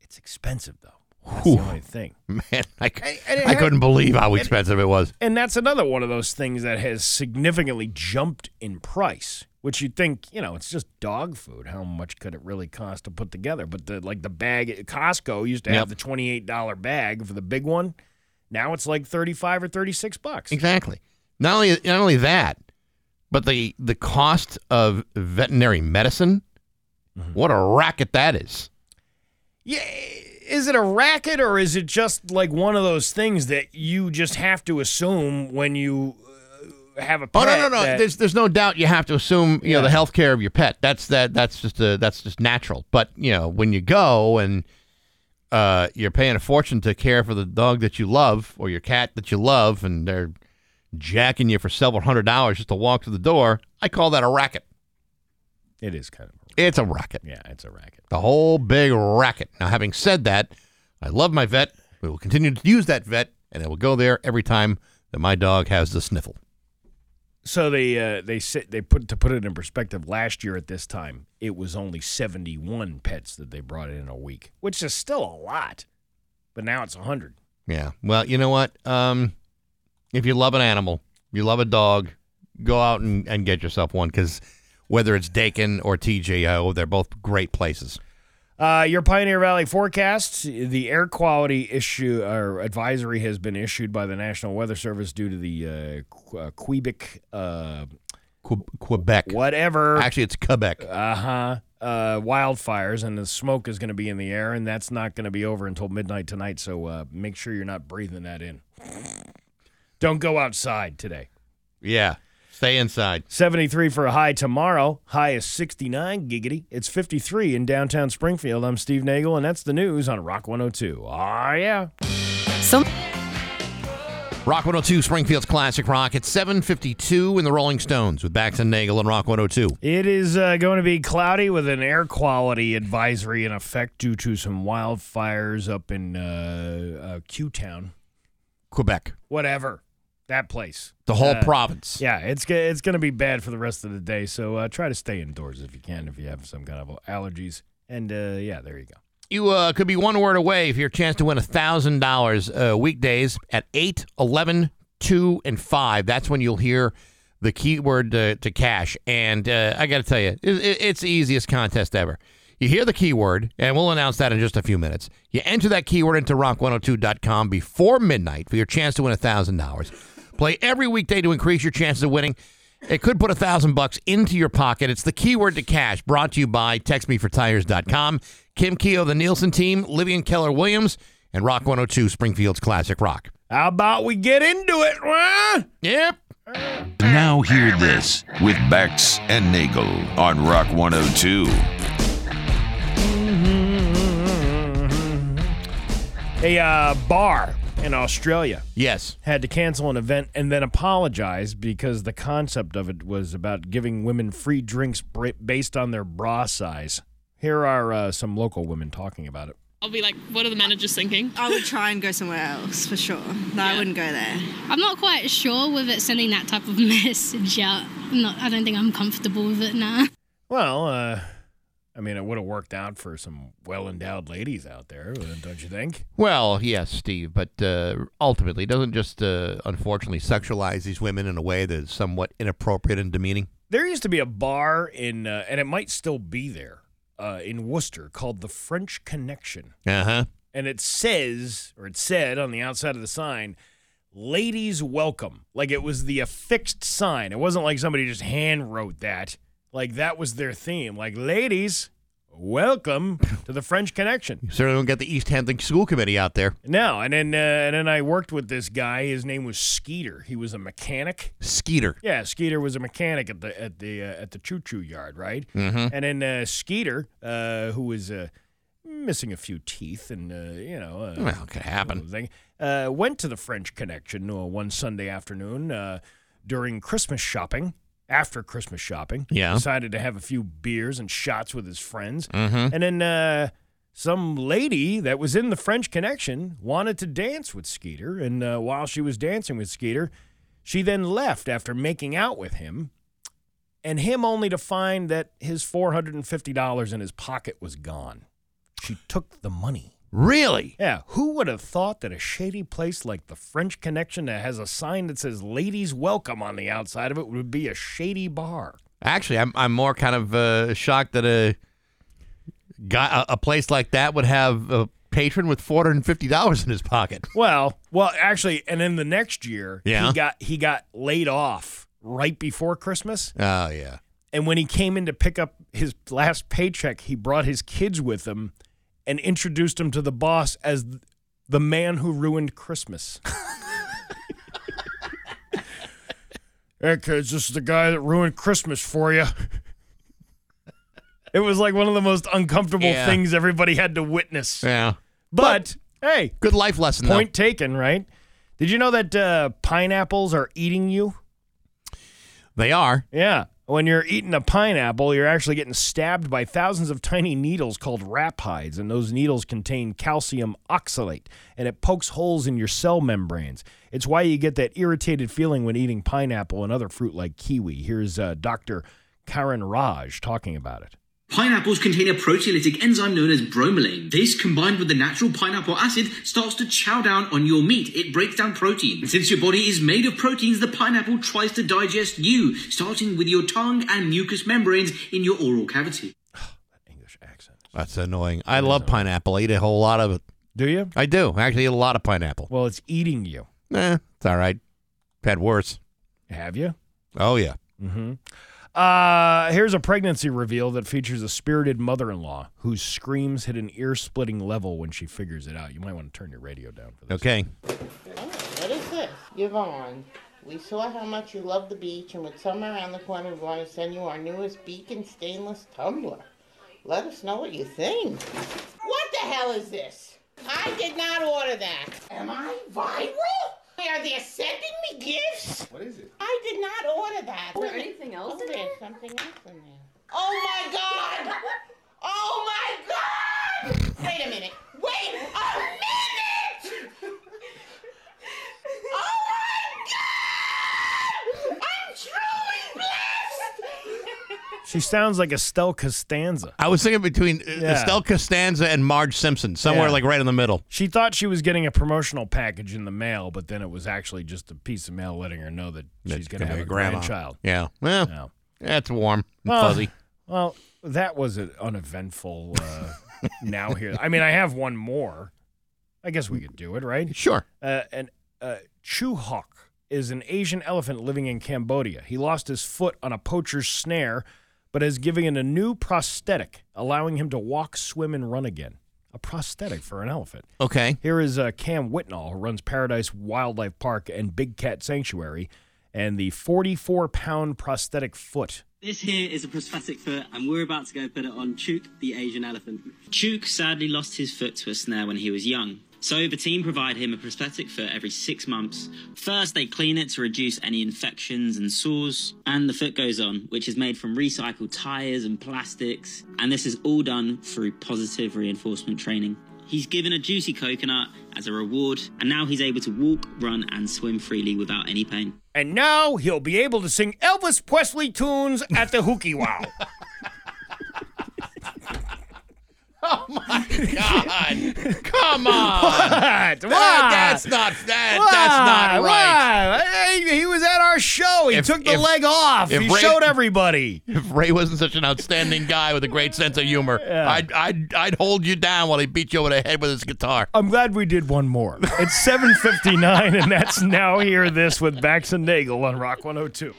it's expensive though that's Whew. the only thing <laughs> Man, I, And- and I had- couldn't believe how expensive it was. And that's another one of those things that has significantly jumped in price, which you'd think, you know, it's just dog food. How much could it really cost to put together? But the like the bag at Costco used to have Yep. the $28 bag for the big one. Now it's like 35 or 36 bucks. Exactly. Not only not only that, but the the cost of veterinary medicine. Mm-hmm. What a racket that is. Yeah, is it a racket or is it just like one of those things that you just have to assume when you uh, have a pet? Oh no no no! that- There's there's no doubt you have to assume you know the health care of your pet. That's that that's just a, that's just natural. But you know when you go and uh, you're paying a fortune to care for the dog that you love or your cat that you love, and they're jacking you for several hundred dollars just to walk to the door. I call that a racket. it is kind of. It's a racket. Yeah, it's a racket. The whole big racket. Now, having said that, I love my vet. We will continue to use that vet, and I will go there every time that my dog has the sniffle. So they uh, they sit they put to put it in perspective. Last year at this time, it was only seventy one pets that they brought in a week, which is still a lot. But now it's hundred. Yeah. Well, you know what? Um, if you love an animal, you love a dog, go out and, and get yourself one because whether it's Dakin or TJO, they're both great places. Uh, your Pioneer Valley forecast: the air quality issue or advisory has been issued by the National Weather Service due to the uh, Qu- uh, Quebec, uh, Que- Quebec. whatever. Actually, it's Quebec. Uh-huh. Uh Wildfires, and the smoke is going to be in the air, and that's not going to be over until midnight tonight. So uh, make sure you're not breathing that in. Don't go outside today. Yeah. Stay inside. 73 for a high tomorrow. High is 69 giggity. It's 53 in downtown Springfield. I'm Steve Nagle, and that's the news on Rock 102. Ah, yeah. Some Rock 102, Springfield's Classic Rock. It's 752 in the Rolling Stones with Bax and Nagle and Rock 102. It is uh, going to be cloudy with an air quality advisory in effect due to some wildfires up in uh, uh, Q Town. Quebec. Whatever. That place. The whole Uh, province. Yeah, it's it's going to be bad for the rest of the day. So uh, try to stay indoors if you can, if you have some kind of allergies. And uh, yeah, there you go. You uh, could be one word away for your chance to win $1,000 uh, weekdays at 8, 11, 2, and 5. That's when you'll hear the keyword uh, to cash. And uh, I got to tell you, it, it- it's the easiest contest ever. You hear the keyword, and we'll announce that in just a few minutes. You enter that keyword into rock102.com before midnight for your chance to win $1,000. Play every weekday to increase your chances of winning. It could put a thousand bucks into your pocket. It's the keyword to cash brought to you by TextMeForTires.com, Kim Keogh, the Nielsen team, Livian Keller Williams, and Rock 102 Springfield's Classic Rock. How about we get into it? Huh? Yep. Now hear this with Bax and Nagle on Rock 102. A uh, bar in Australia Yes. had to cancel an event and then apologize because the concept of it was about giving women free drinks based on their bra size. Here are uh, some local women talking about it. I'll be like, what are the managers thinking? I would try and go somewhere else for sure. No, I wouldn't go there. I'm not quite sure with it sending that type of <laughs> message out. I'm not, I don't think I'm comfortable with it now. Well, uh, I mean, it would have worked out for some well endowed ladies out there, don't you think? Well, yes, Steve, but uh, ultimately, it doesn't just uh, unfortunately sexualize these women in a way that is somewhat inappropriate and demeaning. There used to be a bar in, uh, and it might still be there, uh, in Worcester called the French Connection. Uh huh. And it says, or it said on the outside of the sign, ladies welcome. Like it was the affixed sign. It wasn't like somebody just hand wrote that. Like that was their theme. Like ladies welcome to the French Connection. You certainly don't get the East Hampton School Committee out there. No, and then uh, and then I worked with this guy. His name was Skeeter. He was a mechanic. Skeeter. Yeah, Skeeter was a mechanic at the at the uh, at the choo choo yard, right? Mhm. And then uh, Skeeter, uh, who was uh, missing a few teeth, and uh, you know, uh, Well, it could happen. thing, uh, went to the French Connection uh, one Sunday afternoon uh, during Christmas shopping. After Christmas shopping, Yeah. decided to have a few beers and shots with his friends, Mhm. and then uh, some lady that was in the French Connection wanted to dance with Skeeter, and uh, while she was dancing with Skeeter, she then left after making out with him, and him only to find that his four hundred and fifty dollars in his pocket was gone. She took the money. Really? Yeah, who would have thought that a shady place like the French Connection that has a sign that says "Ladies Welcome" on the outside of it would be a shady bar? Actually, I'm I'm more kind of uh, shocked that a guy a, a place like that would have a patron with four hundred and fifty dollars in his pocket. Well, well, actually, and then the next year, Yeah. he got he got laid off right before Christmas. Oh yeah. And when he came in to pick up his last paycheck, he brought his kids with him and introduced him to the boss as the man who ruined Christmas. <laughs> hey, kids, this is the guy that ruined Christmas for you. It was like one of the most uncomfortable Yeah. things everybody had to witness. Yeah. But, hey, Good life lesson. point taken, right? Did you know that uh, pineapples are eating you? They are. Yeah. When you're eating a pineapple, you're actually getting stabbed by thousands of tiny needles called raphides, and those needles contain calcium oxalate, and it pokes holes in your cell membranes. It's why you get that irritated feeling when eating pineapple and other fruit like kiwi. Here's uh, Dr. Karan Raj talking about it. Pineapples contain a proteolytic enzyme known as bromelain. This, combined with the natural pineapple acid, starts to chow down on your meat. It breaks down protein. And since your body is made of proteins, the pineapple tries to digest you, starting with your tongue and mucous membranes in your oral cavity. <sighs> English accent. That's annoying. I love pineapple. I eat a whole lot of it. Do you? I do. I actually eat a lot of pineapple. Well, it's eating you. Eh, it's all right. Had worse. Have you? Oh yeah. Mm-hmm. Uh, here's a pregnancy reveal that features a spirited mother-in-law whose screams hit an ear-splitting level when she figures it out. You might want to turn your radio down for this. Okay. What is this? Yvonne, we saw how much you love the beach, and with summer around the corner, we want to send you our newest Beacon stainless tumbler. Let us know what you think. What the hell is this? I did not order that. Am I viral? Are they sending me gifts? What is it? I did not order that. Is there anything else oh, in there's there? something else in there. Oh my god! Oh my god! Wait a minute. Wait a minute! <laughs> Oh my god! I'm truly blessed! She sounds like Estelle Costanza. I was thinking between uh, Yeah. Estelle Costanza and Marge Simpson, somewhere Yeah. like right in the middle. She thought she was getting a promotional package in the mail, but then it was actually just a piece of mail letting her know that she's going to have a grandma. grandchild. Yeah. Well, No. that's warm and Well, fuzzy. Well, that was an uneventful. Uh, <laughs> now here, I mean, I have one more. I guess we could do it, right? Sure. Uh, and uh, Chu Hawk is an Asian elephant living in Cambodia. He lost his foot on a poacher's snare, but has giving it a new prosthetic, allowing him to walk, swim, and run again. A prosthetic for an elephant. Okay. Here is uh, Cam Whitnall, who runs Paradise Wildlife Park and Big Cat Sanctuary, and the 44 pound prosthetic foot. This here is a prosthetic foot, and we're about to go put it on Chhouk, the Asian elephant. Chhouk sadly lost his foot to a snare when he was young. So the team provide him a prosthetic foot every six months. First, they clean it to reduce any infections and sores, and the foot goes on, which is made from recycled tires and plastics. And this is all done through positive reinforcement training. He's given a juicy coconut as a reward, and now he's able to walk, run, and swim freely without any pain. And now he'll be able to sing Elvis Presley tunes at the Hookie Wow. <laughs> Oh my <laughs> God, <laughs> come on. What? That- Why? that's not that. Why? That's not right. Why? Hey, he was at our show. He If- took the if- leg off. if He Ray- showed everybody. If Ray wasn't such an outstanding guy with a great sense of humor. I'd, I'd I'd hold you down while he beat you over the head with his guitar. I'm glad we did one more. It's 7:59, and that's now hear this with Bax and Nagle on Rock 102.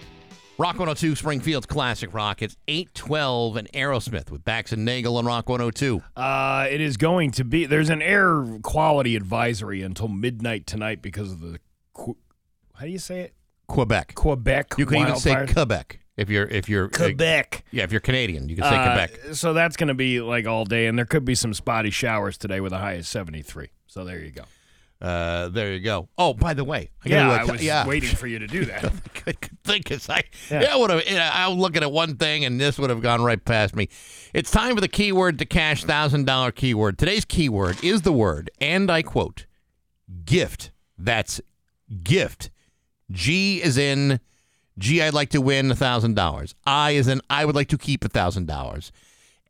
Rock 102 Springfield's classic rock. It's 812 and Aerosmith with Bax and Nagle on Rock 102. Uh, it is going to be. There's an air quality advisory until midnight tonight because of the. How do you say it? Quebec. Quebec. You can even say. Quebec if you're if you're Quebec. yeah, if you're Canadian, you can say Uh, Quebec. So that's going to be like all day, and there could be some spotty showers today with a high of 73. So there you go. Uh, there you go. Oh, by the way, I yeah, uh, was yeah. waiting for you to do that. <laughs> good, good thing because I, Yeah. yeah. Would have. I was looking at one thing and this would have gone right past me. It's time for the keyword to cash thousand dollar keyword. Today's keyword is the word, and I quote, gift. That's gift. G is in G. I'd like to win a thousand dollars. I is in I would like to keep a thousand dollars.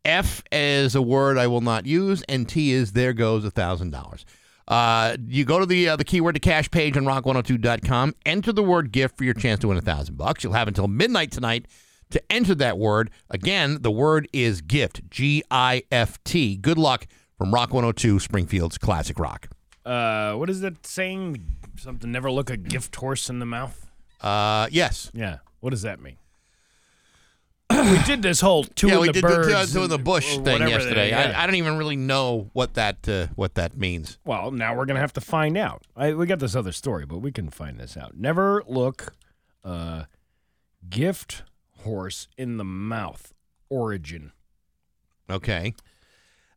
F is a word I will not use, and T is there goes a thousand dollars. Uh, you go to the uh, the keyword to cash page on rock102.com, enter the word gift for your chance to win a thousand bucks. You'll have until midnight tonight to enter that word. Again, the word is gift, G I F T. Good luck from Rock 102, Springfield's classic rock. Uh, what is that saying? Something never look a gift horse in the mouth. Uh, yes. Yeah. What does that mean? We did this whole two yeah, in we the did birds the two, two in the bush thing yesterday. they- yeah. I, I don't even really know what that uh, what that means. Well, now we're gonna have to find out. I, we got this other story, but we can find this out. Never look uh, gift horse in the mouth. Origin. Okay.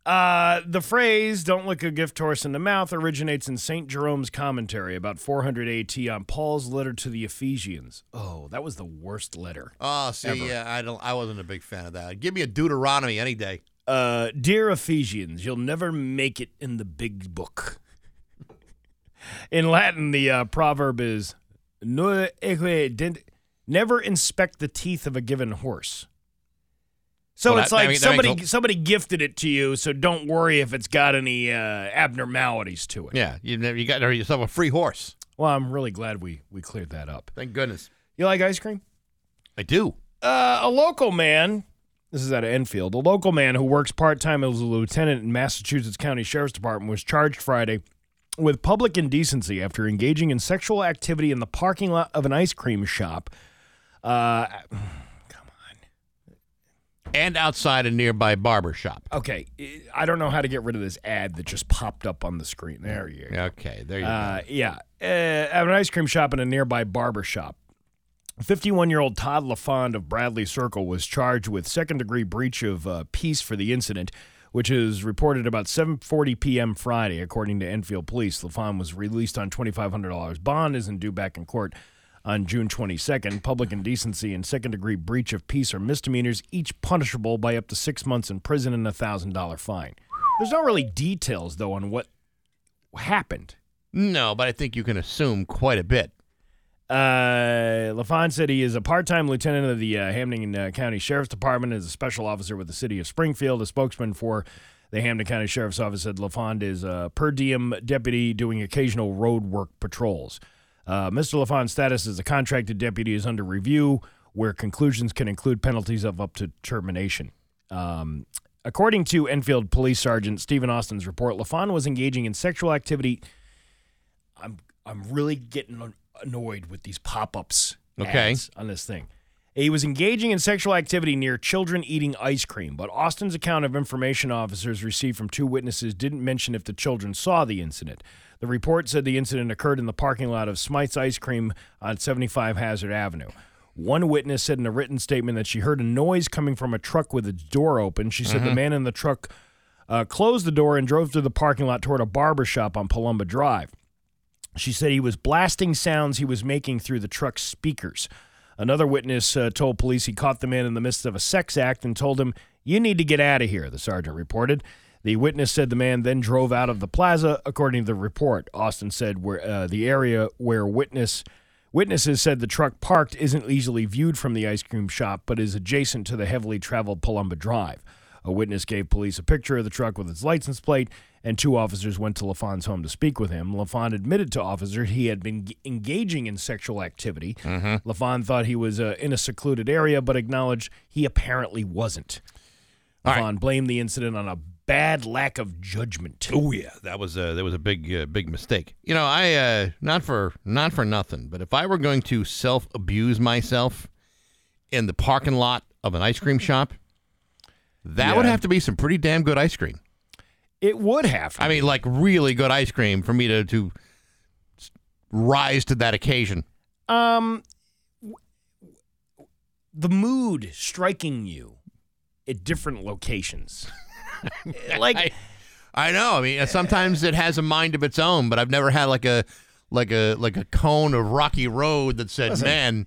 Uh, the phrase "Don't look a gift horse in the mouth" originates in Saint Jerome's commentary about 400 AT on Paul's letter to the Ephesians. Oh, that was the worst letter. Oh, see, Ever. yeah, I don't. I wasn't a big fan of that. Give me a Deuteronomy any day. Uh, dear Ephesians, you'll never make it in the big book. In Latin, the uh, proverb is "No eque never inspect the teeth of a given horse. So Well, it's that- like that makes somebody a- somebody gifted it to you, so don't worry if it's got any uh, abnormalities to it. Yeah, you you got yourself a free horse. Well, I'm really glad we we cleared that up. Thank goodness. You like ice cream? I do. Uh, a local man, this is out of Enfield, a local man who works part time as a lieutenant in Massachusetts County Sheriff's Department was charged Friday with public indecency after engaging in sexual activity in the parking lot of an ice cream shop. Uh, And outside a nearby barber shop. okay, I don't know how to get rid of this ad that just popped up on the screen. There you go. Okay, there you Uh, yeah, uh, at an ice cream shop and a nearby barber shop. 51 year old Todd LaFond of Bradley Circle was charged with second degree breach of uh, peace for the incident, which is reported about 7:40 p.m. Friday, according to Enfield Police. LaFond was released on $2,500 bond, isn't due back in court on June 22nd. Public indecency and second degree breach of peace are misdemeanors, each punishable by up to six months in prison and a thousand dollar fine. There's not really details though on what happened. No, but I think you can assume quite a bit. Uh, LaFond said he is a part-time lieutenant of the uh, Hampden uh, County Sheriff's Department is a special officer with the city of Springfield. A spokesman for the Hampden County Sheriff's Office said LaFond is a per diem deputy doing occasional road work patrols. Uh, Mr. LaFond's status as a contracted deputy is under review, where conclusions can include penalties of up to termination. Um, according to Enfield Police Sergeant Stephen Austin's report, LaFond was engaging in sexual activity I'm I'm really getting annoyed with these pop-ups Okay. on this thing. He was engaging in sexual activity near children eating ice cream, but Austin's account of information officers received from two witnesses didn't mention if the children saw the incident. The report said the incident occurred in the parking lot of Smite's Ice Cream on 75 Hazard Avenue. One witness said in a written statement that she heard a noise coming from a truck with its door open. She said the Mhm. man in the truck uh, closed the door and drove through the parking lot toward a barber shop on Palomba Drive. She said he was blasting sounds he was making through the truck's speakers. Another witness uh, told police he caught the man in the midst of a sex act and told him, You need to get out of here, the sergeant reported. The witness said the man then drove out of the plaza, according to the report. Austin said where uh, the area where witness witnesses said the truck parked isn't easily viewed from the ice cream shop, but is adjacent to the heavily traveled Palomba Drive. A witness gave police a picture of the truck with its license plate, and two officers went to LaFond's home to speak with him. LaFond admitted to officers he had been g- engaging in sexual activity. Mm-hmm. LaFond thought he was uh, in a secluded area, but acknowledged he apparently wasn't. All right. Blamed the incident on a bad lack of judgment. Oh yeah, that was a that was a big uh, big mistake. You know, I uh, not for not for nothing, but if I were going to self abuse myself in the parking lot of an ice cream shop, that would have to be some pretty damn good ice cream. It would have. I mean, like really good ice cream for me to to rise to that occasion. Um, w- the mood striking you at different locations. <laughs> like I, I know. I mean, sometimes it has a mind of its own, but I've never had like a like a like a cone of rocky road that said, Listen. "Man,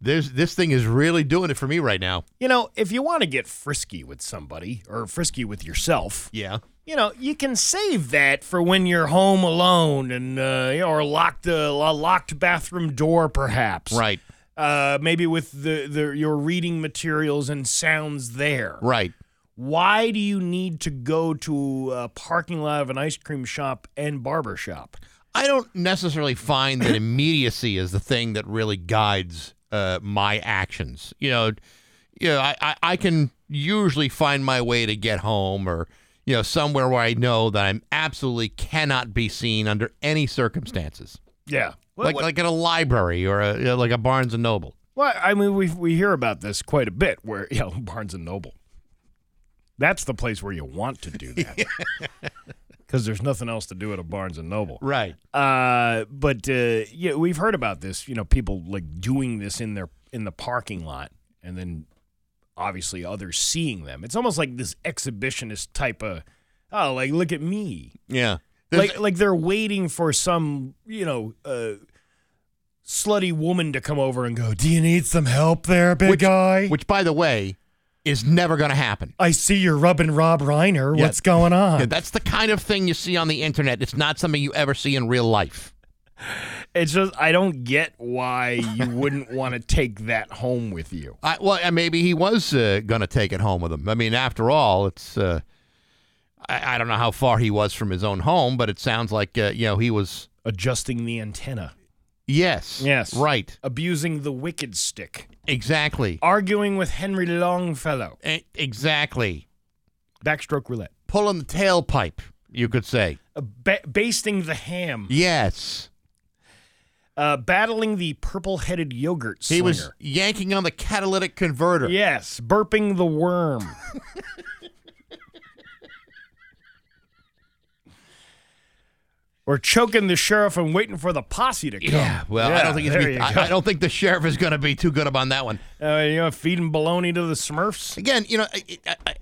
this this thing is really doing it for me right now." You know, if you want to get frisky with somebody or frisky with yourself, Yeah. you know, you can save that for when you're home alone and uh, you know, or locked uh, a locked bathroom door, perhaps. Right. Uh, maybe with the, the your reading materials and sounds there. Right. Why do you need to go to a parking lot of an ice cream shop and barber shop? I don't necessarily find that <laughs> immediacy is the thing that really guides uh, my actions. You know, you know, I, I, I can usually find my way to get home or you know somewhere where I know that I'm absolutely cannot be seen under any circumstances. Yeah. like like in a library or a you know, like a Barnes and Noble. Well, I mean, we we hear about this quite a bit. Where <laughs> you know Barnes and Noble, that's the place where you want to do that <laughs> because there's nothing else to do at a Barnes and Noble, Right. Uh, but uh, yeah, we've heard about this. You know, people like doing this in their in the parking lot, and then obviously others seeing them. It's almost like this exhibitionist type of oh, like look at me. Yeah. There's- like like they're waiting for some you know uh, slutty woman to come over and go. Do you need some help there, big which, guy? which, by the way, is never going to happen. I see you're rubbing Rob Reiner. Yeah. What's going on? Yeah, that's the kind of thing you see on the internet. It's not something you ever see in real life. It's just I don't get why you <laughs> wouldn't want to take that home with you. I, well, and maybe he was uh, going to take it home with him. I mean, after all, it's uh, I, I don't know how far he was from his own home, but it sounds like uh, you know he was Adjusting the antenna. Yes, Yes. right, Abusing the wicked stick. exactly, Arguing with Henry Longfellow. E- exactly. Backstroke roulette. Pulling the tailpipe, you could say. Uh, ba- basting the ham. Yes, Uh, battling the purple-headed yogurt he slinger. was yanking on the catalytic converter. Yes, burping the worm. <laughs> or choking the sheriff and waiting for the posse to come. Yeah, well, I don't think he's be, I. I don't think the sheriff is going to be too good on that one. Uh, you know, feeding baloney to the Smurfs. again, you know, I, I, I,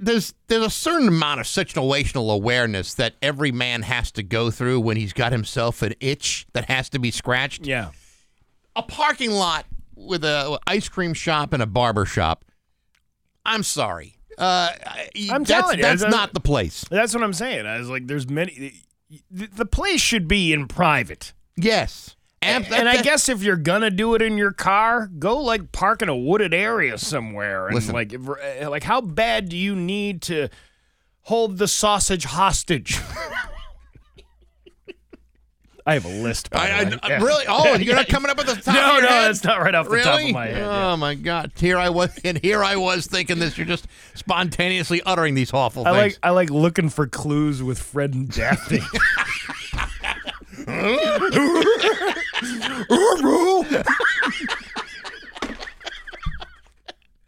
there's there's a certain amount of situational awareness that every man has to go through when he's got himself an itch that has to be scratched. Yeah. A parking lot with a ice cream shop and a barber shop. I'm sorry. Uh, I'm that's, telling you, that's that's- not the place. That's what I'm saying. I was like, there's many. The, the place should be in private. Yes. And, that- and I guess if you're gonna do it in your car, go like park in a wooded area somewhere. And Listen. like, uh, like how bad do you need to hold the sausage hostage? <laughs> I have a list. By I. I, Yeah. really? <laughs> Oh, you're not coming up with the top No, no, head? that's not right off the really? top of my head. Oh yeah. my God! Here I was, <laughs> and here I was thinking this. You're just spontaneously uttering these awful I things. like I like looking for clues with Fred and Daphne. <laughs>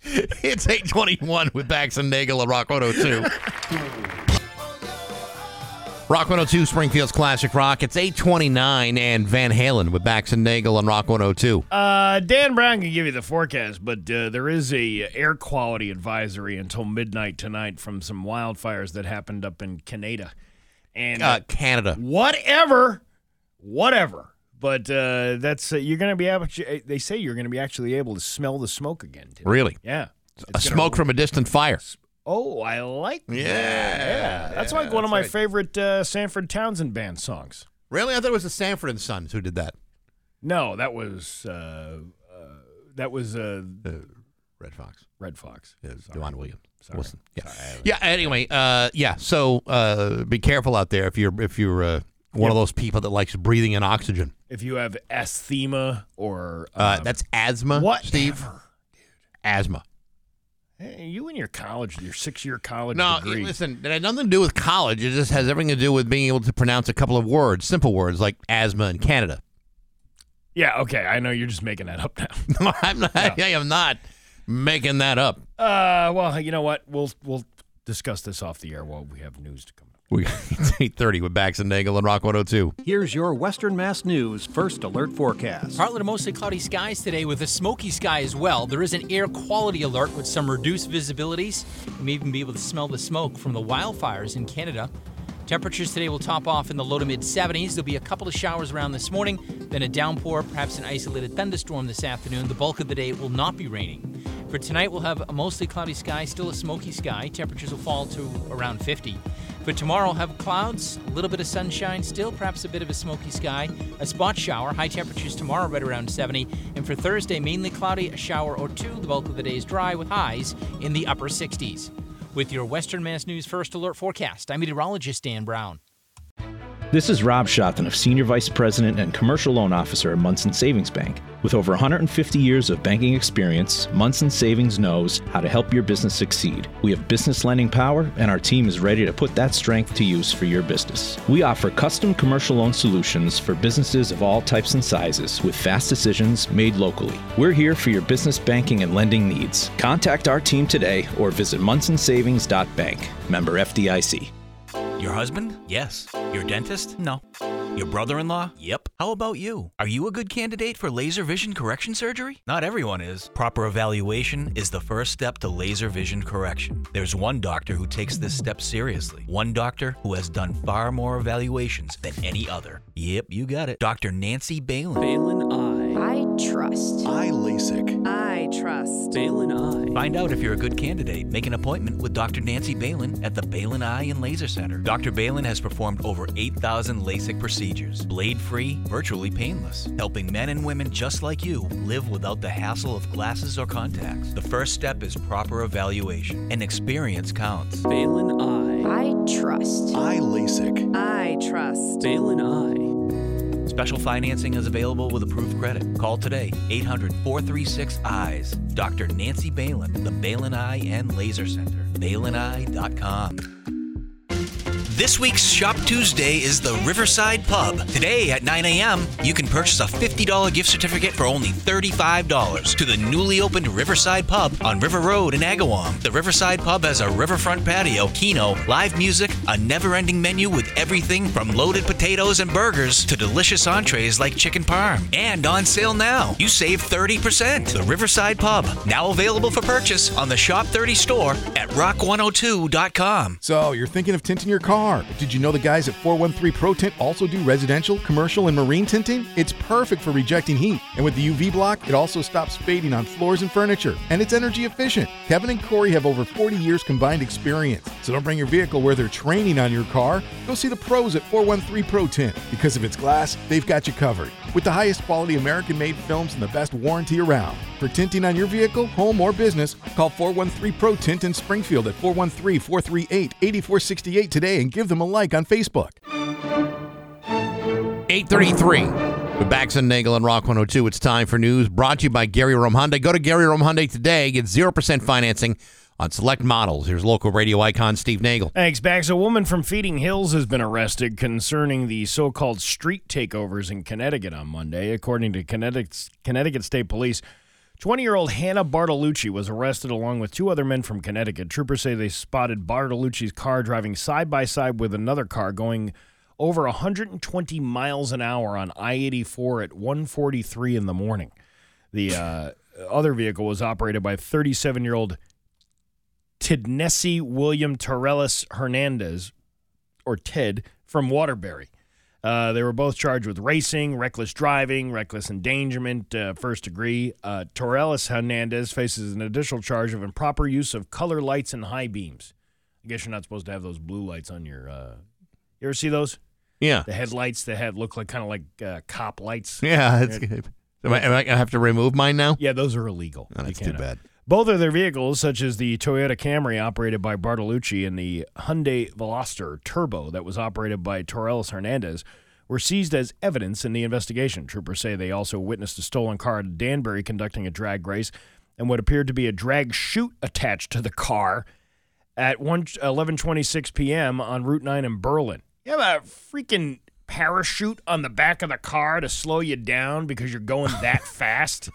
It's 821 with Bax and Nagle at Rock 102. Rock 102, Springfield's Classic Rock. It's 829 and Van Halen with Bax and Nagel on Rock 102. Uh, Dan Brown can give you the forecast, but uh, there is a air quality advisory until midnight tonight from some wildfires that happened up in Canada. And Uh, Canada. whatever, whatever. But uh, that's uh, you're going to be able. To, they say you're going to be actually able to smell the smoke again. Today. Really? Yeah. A It's gonna- smoke from a distant fire. Oh, I like. that. Yeah. That's yeah, like one of my right. favorite uh, Sanford Townsend band songs. Really? I thought it was the Sanford and Sons who did that. No, that was uh, uh, that was uh, Redd Foxx. Redd Foxx. Yeah, Williams. Wilson. Yeah. Yeah. Anyway, uh, yeah. So uh, be careful out there if you're if you're uh, one of those people that likes breathing in oxygen. If you have asthma or Uh, um, that's asthma, Whatever, Steve. Asthma. Hey, you and your college, your six-year college No, degree. listen, it had nothing to do with college. It just has everything to do with being able to pronounce a couple of words, simple words like asthma in Canada. Yeah, okay. I know you're just making that up now. <laughs> No, I'm not. Yeah. I am not making that up. Uh, well, you know what? We'll we'll discuss this off the air while we have news to come. We it's <laughs> eight thirty with Bax and Nagle and Rock 102. Here's your Western Mass News first alert forecast. Partly to mostly cloudy skies today with a smoky sky as well. There is an air quality alert with some reduced visibilities. You may even be able to smell the smoke from the wildfires in Canada. Temperatures today will top off in the low to mid 70s. There'll be a couple of showers around this morning, then a downpour, perhaps an isolated thunderstorm this afternoon. The bulk of the day will not be raining. For tonight, we'll have a mostly cloudy sky, still a smoky sky. Temperatures will fall to around 50. For tomorrow, we'll have clouds, a little bit of sunshine still, perhaps a bit of a smoky sky, a spot shower, high temperatures tomorrow right around 70. And for Thursday, mainly cloudy, a shower or two. The bulk of the day is dry with highs in the upper 60s. With your Western Mass News First Alert forecast, I'm meteorologist Dan Brown. This is Rob Shotton of Senior Vice President and Commercial Loan Officer at Munson Savings Bank. With over 150 years of banking experience, Munson Savings knows how to help your business succeed. We have business lending power, and our team is ready to put that strength to use for your business. We offer custom commercial loan solutions for businesses of all types and sizes with fast decisions made locally. We're here for your business banking and lending needs. Contact our team today or visit munsonsavings.bank. Member FDIC. Your husband? Yes. Your dentist? No. Your brother in law? Yep. How about you? Are you a good candidate for laser vision correction surgery? Not everyone is. Proper evaluation is the first step to laser vision correction. There's one doctor who takes this step seriously. One doctor who has done far more evaluations than any other. Yep, you got it. Dr. Nancy Balin. Balin Eye. I trust. I LASIK. I trust. Balin Eye. Find out if you're a good candidate. Make an appointment with Dr. Nancy Balin at the Balin Eye and Laser Center. Dr. Balin has performed over 8,000 LASIK procedures, blade free, virtually painless, helping men and women just like you live without the hassle of glasses or contacts. The first step is proper evaluation, and experience counts. Balin Eye. I trust. I LASIK. I trust. Balin Eye. Special financing is available with approved credit. Call today 800 436 EYES. Dr. Nancy Balin, the Balin Eye and Laser Center. BalinEye.com. This week's Shop Tuesday is the Riverside Pub. Today at 9 a.m., you can purchase a $50 gift certificate for only $35 to the newly opened Riverside Pub on River Road in Agawam. The Riverside Pub has a riverfront patio, keno, live music, a never ending menu with everything from loaded potatoes and burgers to delicious entrees like chicken parm. And on sale now, you save 30%. The Riverside Pub, now available for purchase on the Shop 30 store at rock102.com. So, you're thinking of tinting your car, but did you know the guys at 413 Pro Tint also do residential, commercial, and marine tinting? It's perfect for rejecting heat. And with the UV block, it also stops fading on floors and furniture. And it's energy efficient. Kevin and Corey have over 40 years combined experience. So don't bring your vehicle where they're training on your car. Go see the pros at 413 Pro Tint. Because if it's glass, they've got you covered. With the highest quality American made films and the best warranty around. For tinting on your vehicle, home, or business, call 413 Pro Tint in Springfield at 413 438 8468 today and give them a like on Facebook. 833 with Bax and Nagle and Rock 102. It's time for news brought to you by Gary Rome Hyundai. Go to Gary Rome Hyundai today. Get 0% financing on select models. Here's local radio icon Steve Nagle. Thanks, Bax. A woman from Feeding Hills has been arrested concerning the so called street takeovers in Connecticut on Monday. According to Connecticut, Connecticut State Police, 20 year old Hannah Bartolucci was arrested along with two other men from Connecticut. Troopers say they spotted Bartolucci's car driving side by side with another car going over 120 miles an hour on I 84 at 143 in the morning. The uh, other vehicle was operated by 37 year old Tidnesi William Torellis Hernandez, or Ted, from Waterbury. Uh, they were both charged with racing, reckless driving, reckless endangerment, uh, first degree. Uh, Torellis Hernandez faces an additional charge of improper use of color lights and high beams. I guess you're not supposed to have those blue lights on your. Uh, you ever see those? Yeah. The headlights that have look like kind of like uh, cop lights. Yeah, that's good. Am I, am I going to have to remove mine now? Yeah, those are illegal. Oh, You that's too bad. Both of their vehicles, such as the Toyota Camry operated by Bartolucci and the Hyundai Veloster Turbo that was operated by Torres Hernandez, were seized as evidence in the investigation. Troopers say they also witnessed a stolen car at Danbury conducting a drag race and what appeared to be a drag chute attached to the car at 1 11:26 p.m. on Route 9 in Berlin. You have a freaking parachute on the back of the car to slow you down because you're going that <laughs> fast,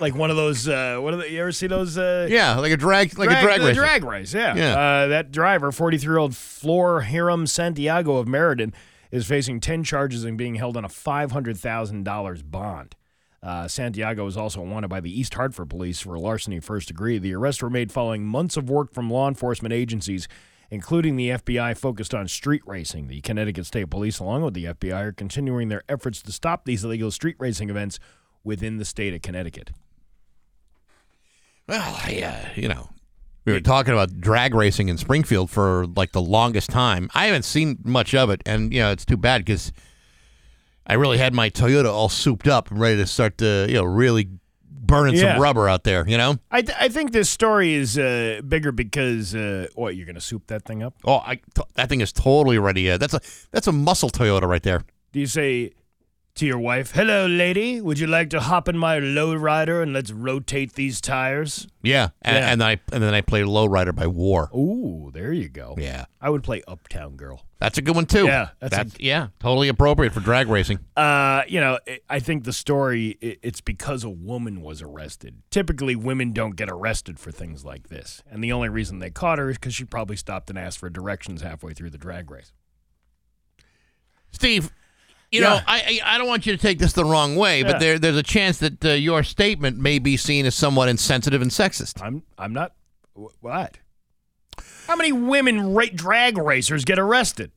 like one of those. Uh, what are they, you ever see those? Uh, Yeah, like a drag, like a drag race. drag race. Yeah. Yeah. Uh, that driver, 43 year old Flor Hiram Santiago of Meriden, is facing 10 charges and being held on a $500,000 bond. Uh, Santiago was also wanted by the East Hartford police for larceny first degree. The arrests were made following months of work from law enforcement agencies, including the FBI focused on street racing. The Connecticut State Police, along with the FBI, are continuing their efforts to stop these illegal street racing events within the state of Connecticut. Well, yeah, you know, we were talking about drag racing in Springfield for like the longest time. I haven't seen much of it, and you know, it's too bad because I really had my Toyota all souped up and ready to start to, you know, really burning Yeah. some rubber out there. You know? I, th- I think this story is uh, bigger because uh, what you're going to soup that thing up? Oh, I t- that thing is totally ready. Uh, that's a that's a muscle Toyota right there. Do you say to your wife, "Hello, lady, would you like to hop in my lowrider and let's rotate these tires"? Yeah, and, Yeah. and then I and then I played Lowrider by War. Ooh, there you go. Yeah, I would play Uptown Girl. that's a good one too. Yeah, that's that's, a- yeah, totally appropriate for drag racing. Uh, you know, I- I think the story it's because a woman was arrested. Typically, women don't get arrested for things like this, and the only reason they caught her is because she probably stopped and asked for directions halfway through the drag race. Steve, you Yeah. know, I, I I don't want you to take this the wrong way, Yeah. but there there's a chance that uh, your statement may be seen as somewhat insensitive and sexist. I'm I'm not what? How many women ra- drag racers get arrested?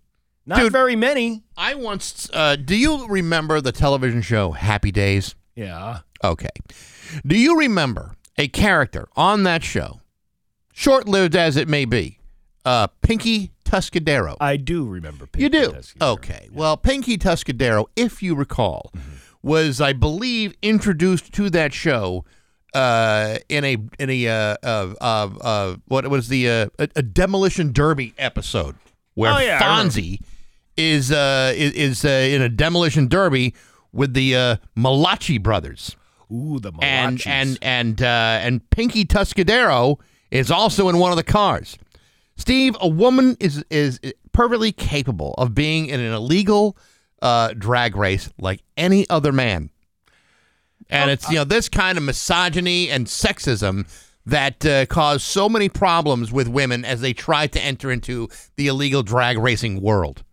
Not Dude. very many. I once. Uh, do you remember the television show Happy Days? Yeah. Okay. Do you remember a character on that show, short lived as it may be, uh, Pinky Tuscadero? I do remember. Pinky you do? Tuscadero, Okay. Well, Pinky Tuscadero, if you recall, was, I believe, introduced to that show uh, in a in a uh, uh, uh, uh, what was the uh, a, a demolition derby episode where Oh, yeah, Fonzie is uh, is, is uh, in a demolition derby with the uh, Malachi brothers. Ooh, the and Malachis. and and uh, and Pinky Tuscadero is also in one of the cars. Steve, a woman is is perfectly capable of being in an illegal uh, drag race like any other man, and Oh, it's you know this kind of misogyny and sexism that uh, cause so many problems with women as they try to enter into the illegal drag racing world.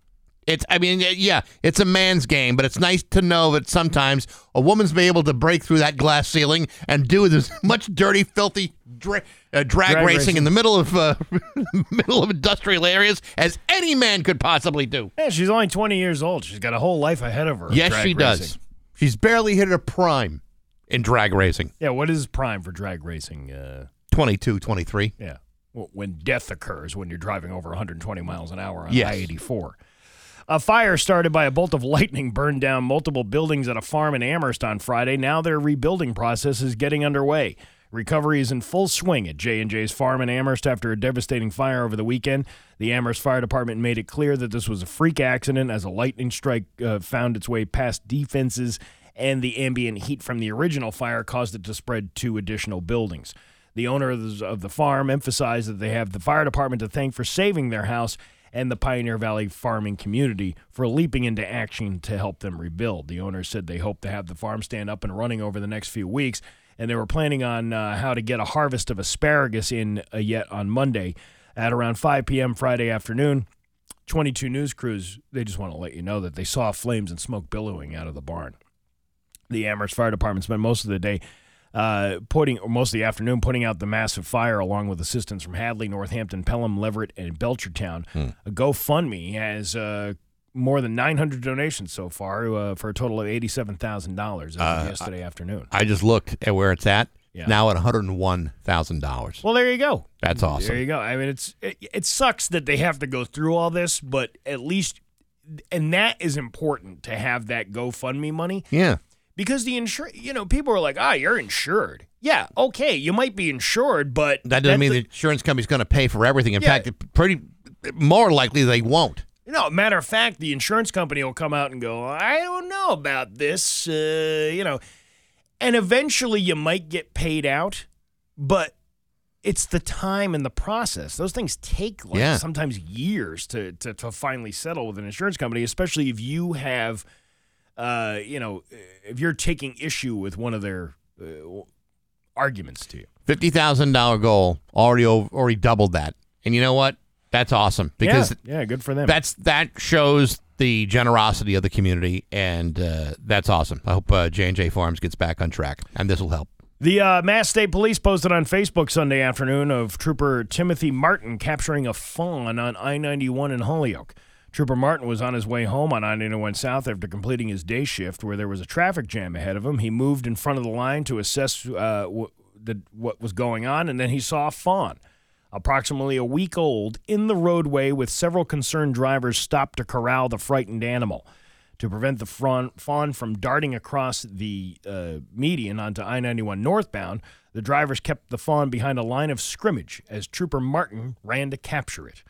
It's, I mean, yeah, it's a man's game, but it's nice to know that sometimes a woman's be able to break through that glass ceiling and do as <laughs> much dirty, filthy dra- uh, drag, Drag racing, racing. in the middle of uh, <laughs> middle of industrial areas as any man could possibly do. Yeah, she's only 20 years old. She's got a whole life ahead of her. yes, she does. She's barely hit her prime in drag racing. Yeah, what is prime for drag racing? Uh, 22, 23. yeah, Well, when death occurs when you're driving over 120 miles an hour on Yes. I-84. A fire started by a bolt of <laughs> lightning burned down multiple buildings at a farm in Amherst on Friday. Now their rebuilding process is getting underway. Recovery is in full swing at J&J's farm in Amherst after a devastating fire over the weekend. The Amherst Fire Department made it clear that this was a freak accident as a lightning strike uh, found its way past defenses and the ambient heat from the original fire caused it to spread to additional buildings. The owner of the, farm emphasized that they have the fire department to thank for saving their house and the Pioneer Valley farming community for leaping into action to help them rebuild. The owner said they hope to have the farm stand up and running over the next few weeks, and they were planning on uh, how to get a harvest of asparagus in uh, yet on Monday at around 5 p.m. Friday afternoon. 22 news crews, they just want to let you know that they saw flames and smoke billowing out of the barn. The Amherst Fire Department spent most of the day uh, putting, or most of the afternoon, putting out the massive fire along with assistance from Hadley, Northampton, Pelham, Leverett, and Belchertown. A GoFundMe has uh, more than 900 donations so far uh, for a total of $87,000 Uh, yesterday afternoon. I just looked at where it's at. Yeah. Now at $101,000. Well, there you go. That's awesome. There you go. I mean, it's it, it sucks that they have to go through all this, but at least, and that is important to have that GoFundMe money Yeah. because the insur you know people are like ah you're insured yeah okay you might be insured but That doesn't mean the the insurance company's going to pay for everything. In Yeah. fact, pretty more likely they won't. No, matter of fact, the insurance company will come out and go, I don't know about this, uh, you know, and eventually you might get paid out, but it's the time and the process. Those things take like Yeah. sometimes years to, to to finally settle with an insurance company, especially if you have, uh, you know, if you're taking issue with one of their uh, arguments to you. Fifty thousand dollar goal already ov- already doubled that, and you know what? That's awesome because yeah, yeah, good for them. that's that shows the generosity of the community, and uh, that's awesome. I hope uh, J and J Farms gets back on track, and this will help. The uh, Mass State Police posted on Facebook Sunday afternoon of Trooper Timothy Martin capturing a fawn on I 91 in Holyoke. Trooper Martin was on his way home on I 91 South after completing his day shift where there was a traffic jam ahead of him. He moved in front of the line to assess uh, w- the, what was going on, and then he saw a fawn. Approximately a week old, in the roadway with several concerned drivers stopped to corral the frightened animal. To prevent the fawn, from darting across the uh, median onto I 91 northbound, the drivers kept the fawn behind a line of scrimmage as Trooper Martin ran to capture it.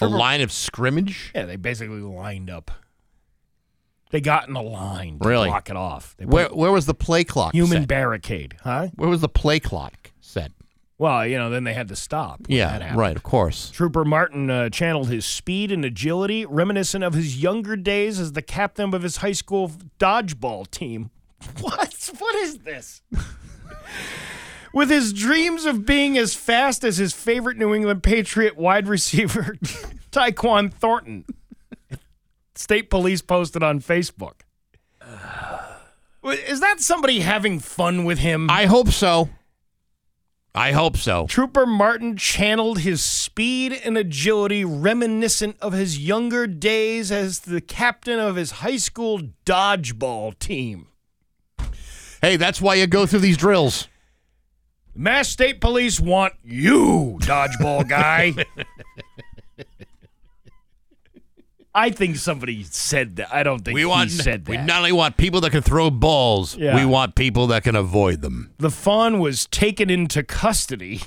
A line of scrimmage. Yeah, they basically lined up. They got in a line to Really? block it off. Where where was the play clock? human set? barricade, huh? Where was the play clock? Well, you know, then they had to stop. Yeah, right. Of course. Trooper Martin uh, channeled his speed and agility, reminiscent of his younger days as the captain of his high school dodgeball team. <laughs> What? What is this? <laughs> With his dreams of being as fast as his favorite New England Patriot wide receiver, <laughs> Tyquan Thornton. State police posted on Facebook. <sighs> Is that somebody having fun with him? I hope so. I hope so. Trooper Martin channeled his speed and agility reminiscent of his younger days as the captain of his high school dodgeball team. Hey, that's why you go through these drills. Mass State Police want you, dodgeball guy. <laughs> I think somebody said that. I don't think We he want said that. we not only want people that can throw balls, Yeah. we want people that can avoid them. the fawn was taken into custody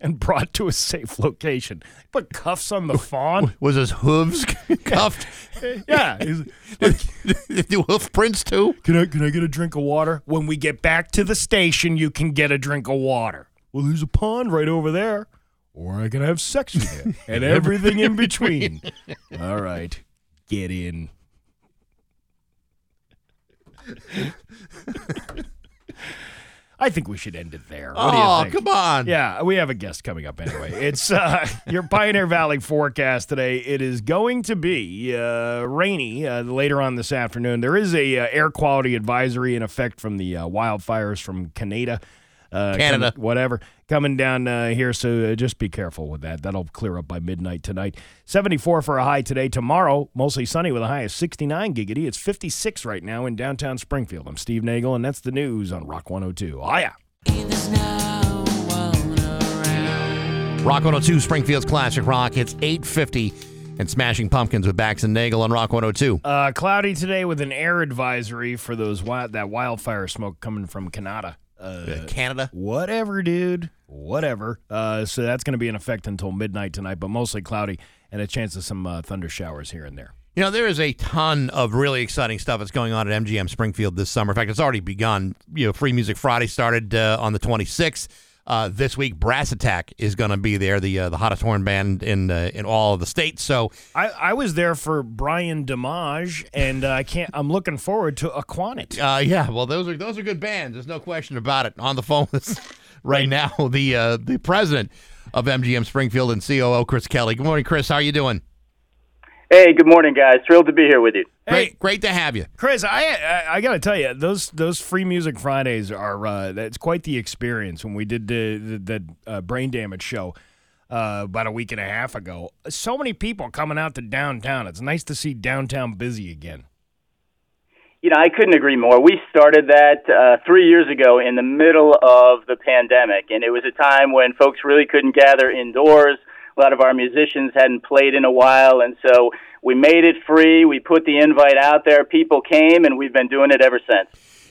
and brought to a safe location. Put cuffs on the fawn. <laughs> Was his hooves <laughs> cuffed? yeah. he's- <laughs> Do hoof prints too? Can I can I get a drink of water? When we get back to the station, you can get a drink of water. Well, there's a pond right over there. Or I can have sex with you. <laughs> and everything in <laughs> between. All right. Get in. I think we should end it there. What do you Oh, come on. Yeah, we have a guest coming up anyway. It's uh, <laughs> your Pioneer Valley forecast today. It is going to be uh, rainy uh, later on this afternoon. There is a uh, air quality advisory in effect from the uh, wildfires from Canada. Uh, Canada. whatever, coming down uh, here. So uh, just be careful with that. That'll clear up by midnight tonight. 74 for a high today. Tomorrow, mostly sunny with a high of 69 giggity. It's 56 right now in downtown Springfield. I'm Steve Nagle, and that's the news on Rock 102. Oh, yeah. Rock 102, Springfield's Classic Rock. It's 850 and Smashing Pumpkins with Bax and Nagle on Rock 102. Uh, cloudy today with an air advisory for those wild, that wildfire smoke coming from Canada. Uh, Canada? Whatever, dude. Whatever. Uh, so that's going to be in effect until midnight tonight, but mostly cloudy and a chance of some uh, thunder showers here and there. You know, there is a ton of really exciting stuff that's going on at MGM Springfield this summer. In fact, it's already begun. You know, Free Music Friday started uh, on the 26th. Uh, this week, Brass Attack is going to be there, the uh, the hottest horn band in uh, in all of the states. So I, I was there for Brian Damage, and uh, I can't. I'm looking forward to Aquanet. Uh, yeah, well, those are those are good bands. There's no question about it. On the phone with <laughs> right now, the uh, the president of MGM Springfield and COO Chris Kelly. Good morning, Chris. How are you doing? Hey, good morning, guys. Thrilled to be here with you. Great, great to have you, Chris. I I, I got to tell you, those those free music Fridays are uh, that's quite the experience. When we did the the, the uh, brain damage show uh, about a week and a half ago, so many people coming out to downtown. It's nice to see downtown busy again. You know, I couldn't agree more. We started that uh, three years ago in the middle of the pandemic, and it was a time when folks really couldn't gather indoors. A lot of our musicians hadn't played in a while, and so we made it free. We put the invite out there. People came, and we've been doing it ever since.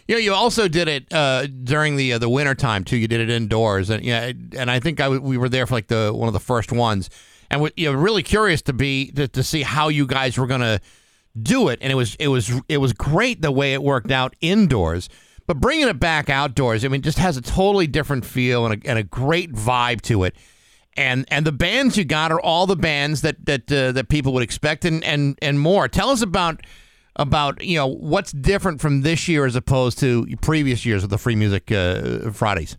Know, you also did it uh, during the uh, the winter time too. You did it indoors, and yeah, and I think I w- we were there for like the one of the first ones, and we, you know, really curious to be to, to see how you guys were gonna do it, and it was it was it was great the way it worked out indoors. But bringing it back outdoors, I mean, just has a totally different feel and a, and a great vibe to it. And and the bands you got are all the bands that that uh, that people would expect and, and and more. Tell us about about you know what's different from this year as opposed to previous years of the Free Music uh, Fridays.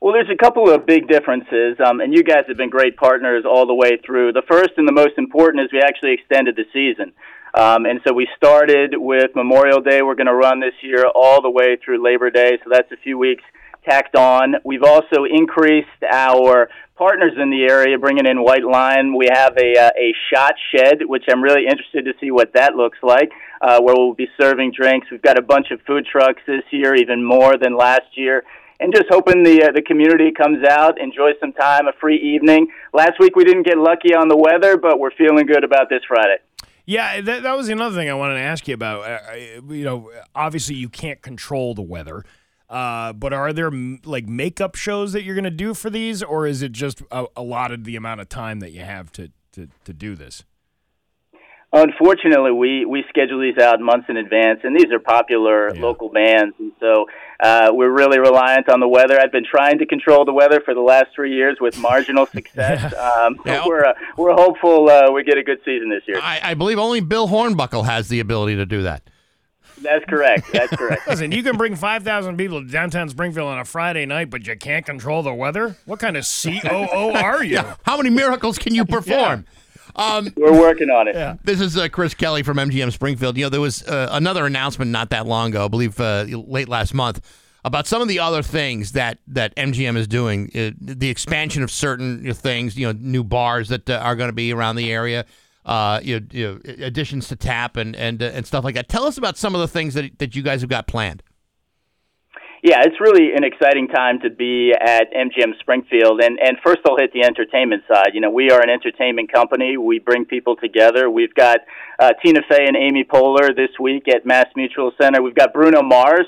Well, there's a couple of big differences, um, and you guys have been great partners all the way through. The first and the most important is we actually extended the season. Um, and so we started with Memorial Day. We're going to run this year all the way through Labor Day, so that's a few weeks tacked on. We've also increased our partners in the area, bringing in White Line. We have a uh, a shot shed, which I'm really interested to see what that looks like, uh, where we'll be serving drinks. We've got a bunch of food trucks this year, even more than last year. And just hoping the uh, the community comes out, enjoys some time, a free evening. Last week we didn't get lucky on the weather, but we're feeling good about this Friday. Yeah, that, that was another thing I wanted to ask you about. Uh, you know, obviously you can't control the weather, uh, but are there like makeup shows that you're going to do for these, or is it just a, allotted the amount of time that you have to, to, to do this? Unfortunately, we, we schedule these out months in advance, and these are popular yeah. local bands, and so uh, we're really reliant on the weather. I've been trying to control the weather for the last three years with marginal <laughs> success. Um, <laughs> yeah. We're uh, we're hopeful uh, we get a good season this year. I, I believe only Bill Hornbuckle has the ability to do that. That's correct. That's correct. <laughs> Listen, you can bring 5,000 people to downtown Springfield on a Friday night, but you can't control the weather? What kind of COO <laughs> are you? Yeah. How many miracles can you perform? yeah. Um, We're working on it. Yeah. This is uh, Chris Kelly from MGM Springfield. You know, there was uh, another announcement not that long ago, I believe uh, late last month, about some of the other things that, that MGM is doing. Uh, the expansion of certain things, you know, new bars that uh, are going to be around the area. Uh, you, know, you know, additions to tap and and and stuff like that. Tell us about some of the things that that you guys have got planned. Yeah, it's really an exciting time to be at MGM Springfield. And, and first, I'll hit the entertainment side. You know, we are an entertainment company. We bring people together. We've got uh, Tina Fey and Amy Poehler this week at Mass Mutual Center. We've got Bruno Mars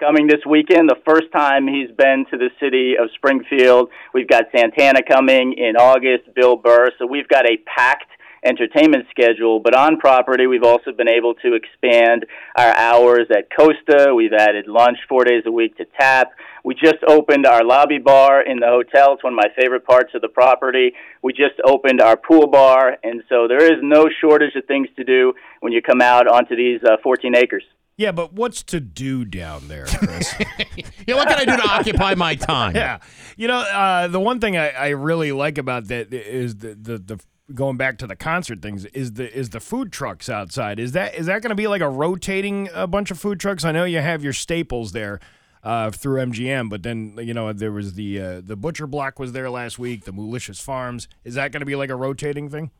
coming this weekend, the first time he's been to the city of Springfield. We've got Santana coming in August, Bill Burr. So we've got a packed entertainment schedule. But on property, we've also been able to expand our hours at Costa. We've added lunch four days a week to tap. We just opened our lobby bar in the hotel. It's one of my favorite parts of the property. We just opened our pool bar, and so there is no shortage of things to do when you come out onto these uh, 14 acres. Yeah, but what's to do down there, Chris? <laughs> yeah, what can I do to occupy my <laughs> time? Yeah, you know, uh, the one thing I, I, really like about that is the, the the going back to the concert things is the is the food trucks outside. Is that is that going to be like a rotating a bunch of food trucks? I know you have your staples there. Uh, through MGM, but then you know there was the uh, the butcher block was there last week. The Malicious Farms is that going to be like a rotating thing?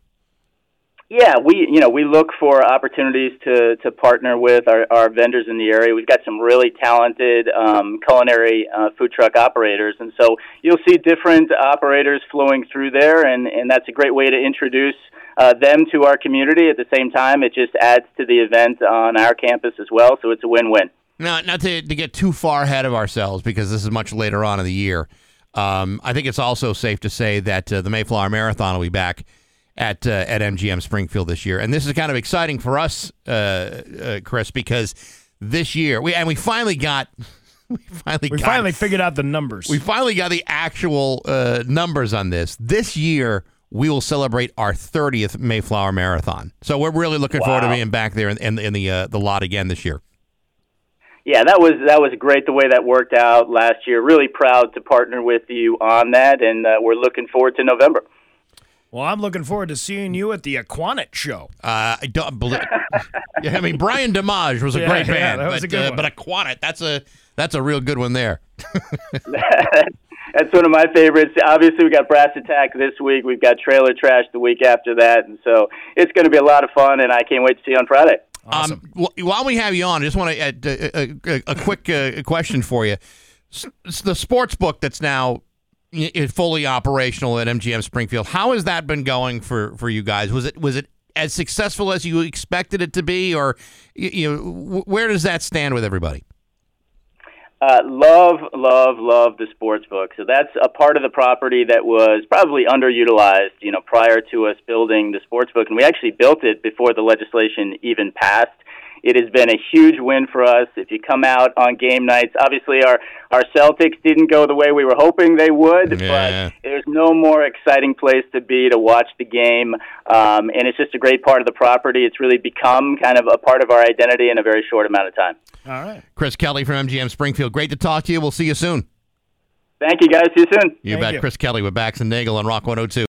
Yeah, we you know we look for opportunities to to partner with our, our vendors in the area. We've got some really talented um, culinary uh, food truck operators, and so you'll see different operators flowing through there, and and that's a great way to introduce uh, them to our community. At the same time, it just adds to the event on our campus as well, so it's a win-win. Now, not to to get too far ahead of ourselves because this is much later on in the year. Um, I think it's also safe to say that uh, the Mayflower Marathon will be back at uh, at MGM Springfield this year, and this is kind of exciting for us, uh, uh, Chris, because this year we and we finally got. <laughs> We finally we got, finally figured out the numbers. We finally got the actual uh, numbers on this. This year, we will celebrate our 30th Mayflower Marathon. So we're really looking wow. forward to being back there in, in, in the uh, the lot again this year. Yeah, that was that was great the way that worked out last year. Really proud to partner with you on that, and uh, we're looking forward to November. Well, I'm looking forward to seeing you at the Aquanet show. Uh, I don't believe. yeah, I mean Brian Damage was a yeah, great yeah, band, that was but, a good uh, but Aquanet that's a that's a real good one there. <laughs> that's one of my favorites. Obviously, we got Brass Attack this week. We've got Trailer Trash the week after that, and so it's going to be a lot of fun. And I can't wait to see you on Friday. Awesome. Um, while we have you on, I just want to add a, a, a quick uh, question for you. S- the sports book that's now fully operational at MGM Springfield. How has that been going for, for you guys? Was it was it as successful as you expected it to be, or you know where does that stand with everybody? Uh, love, love, love the sports book. So that's a part of the property that was probably underutilized, you know, prior to us building the sports book, and we actually built it before the legislation even passed. It has been a huge win for us. If you come out on game nights, obviously our our Celtics didn't go the way we were hoping they would, Yeah. but there's no more exciting place to be to watch the game, um, and it's just a great part of the property. It's really become kind of a part of our identity in a very short amount of time. All right. Chris Kelly from MGM Springfield. Great to talk to you. We'll see you soon. Thank you, guys. See you soon. You bet. Chris Kelly with Bax and Nagle on Rock 102.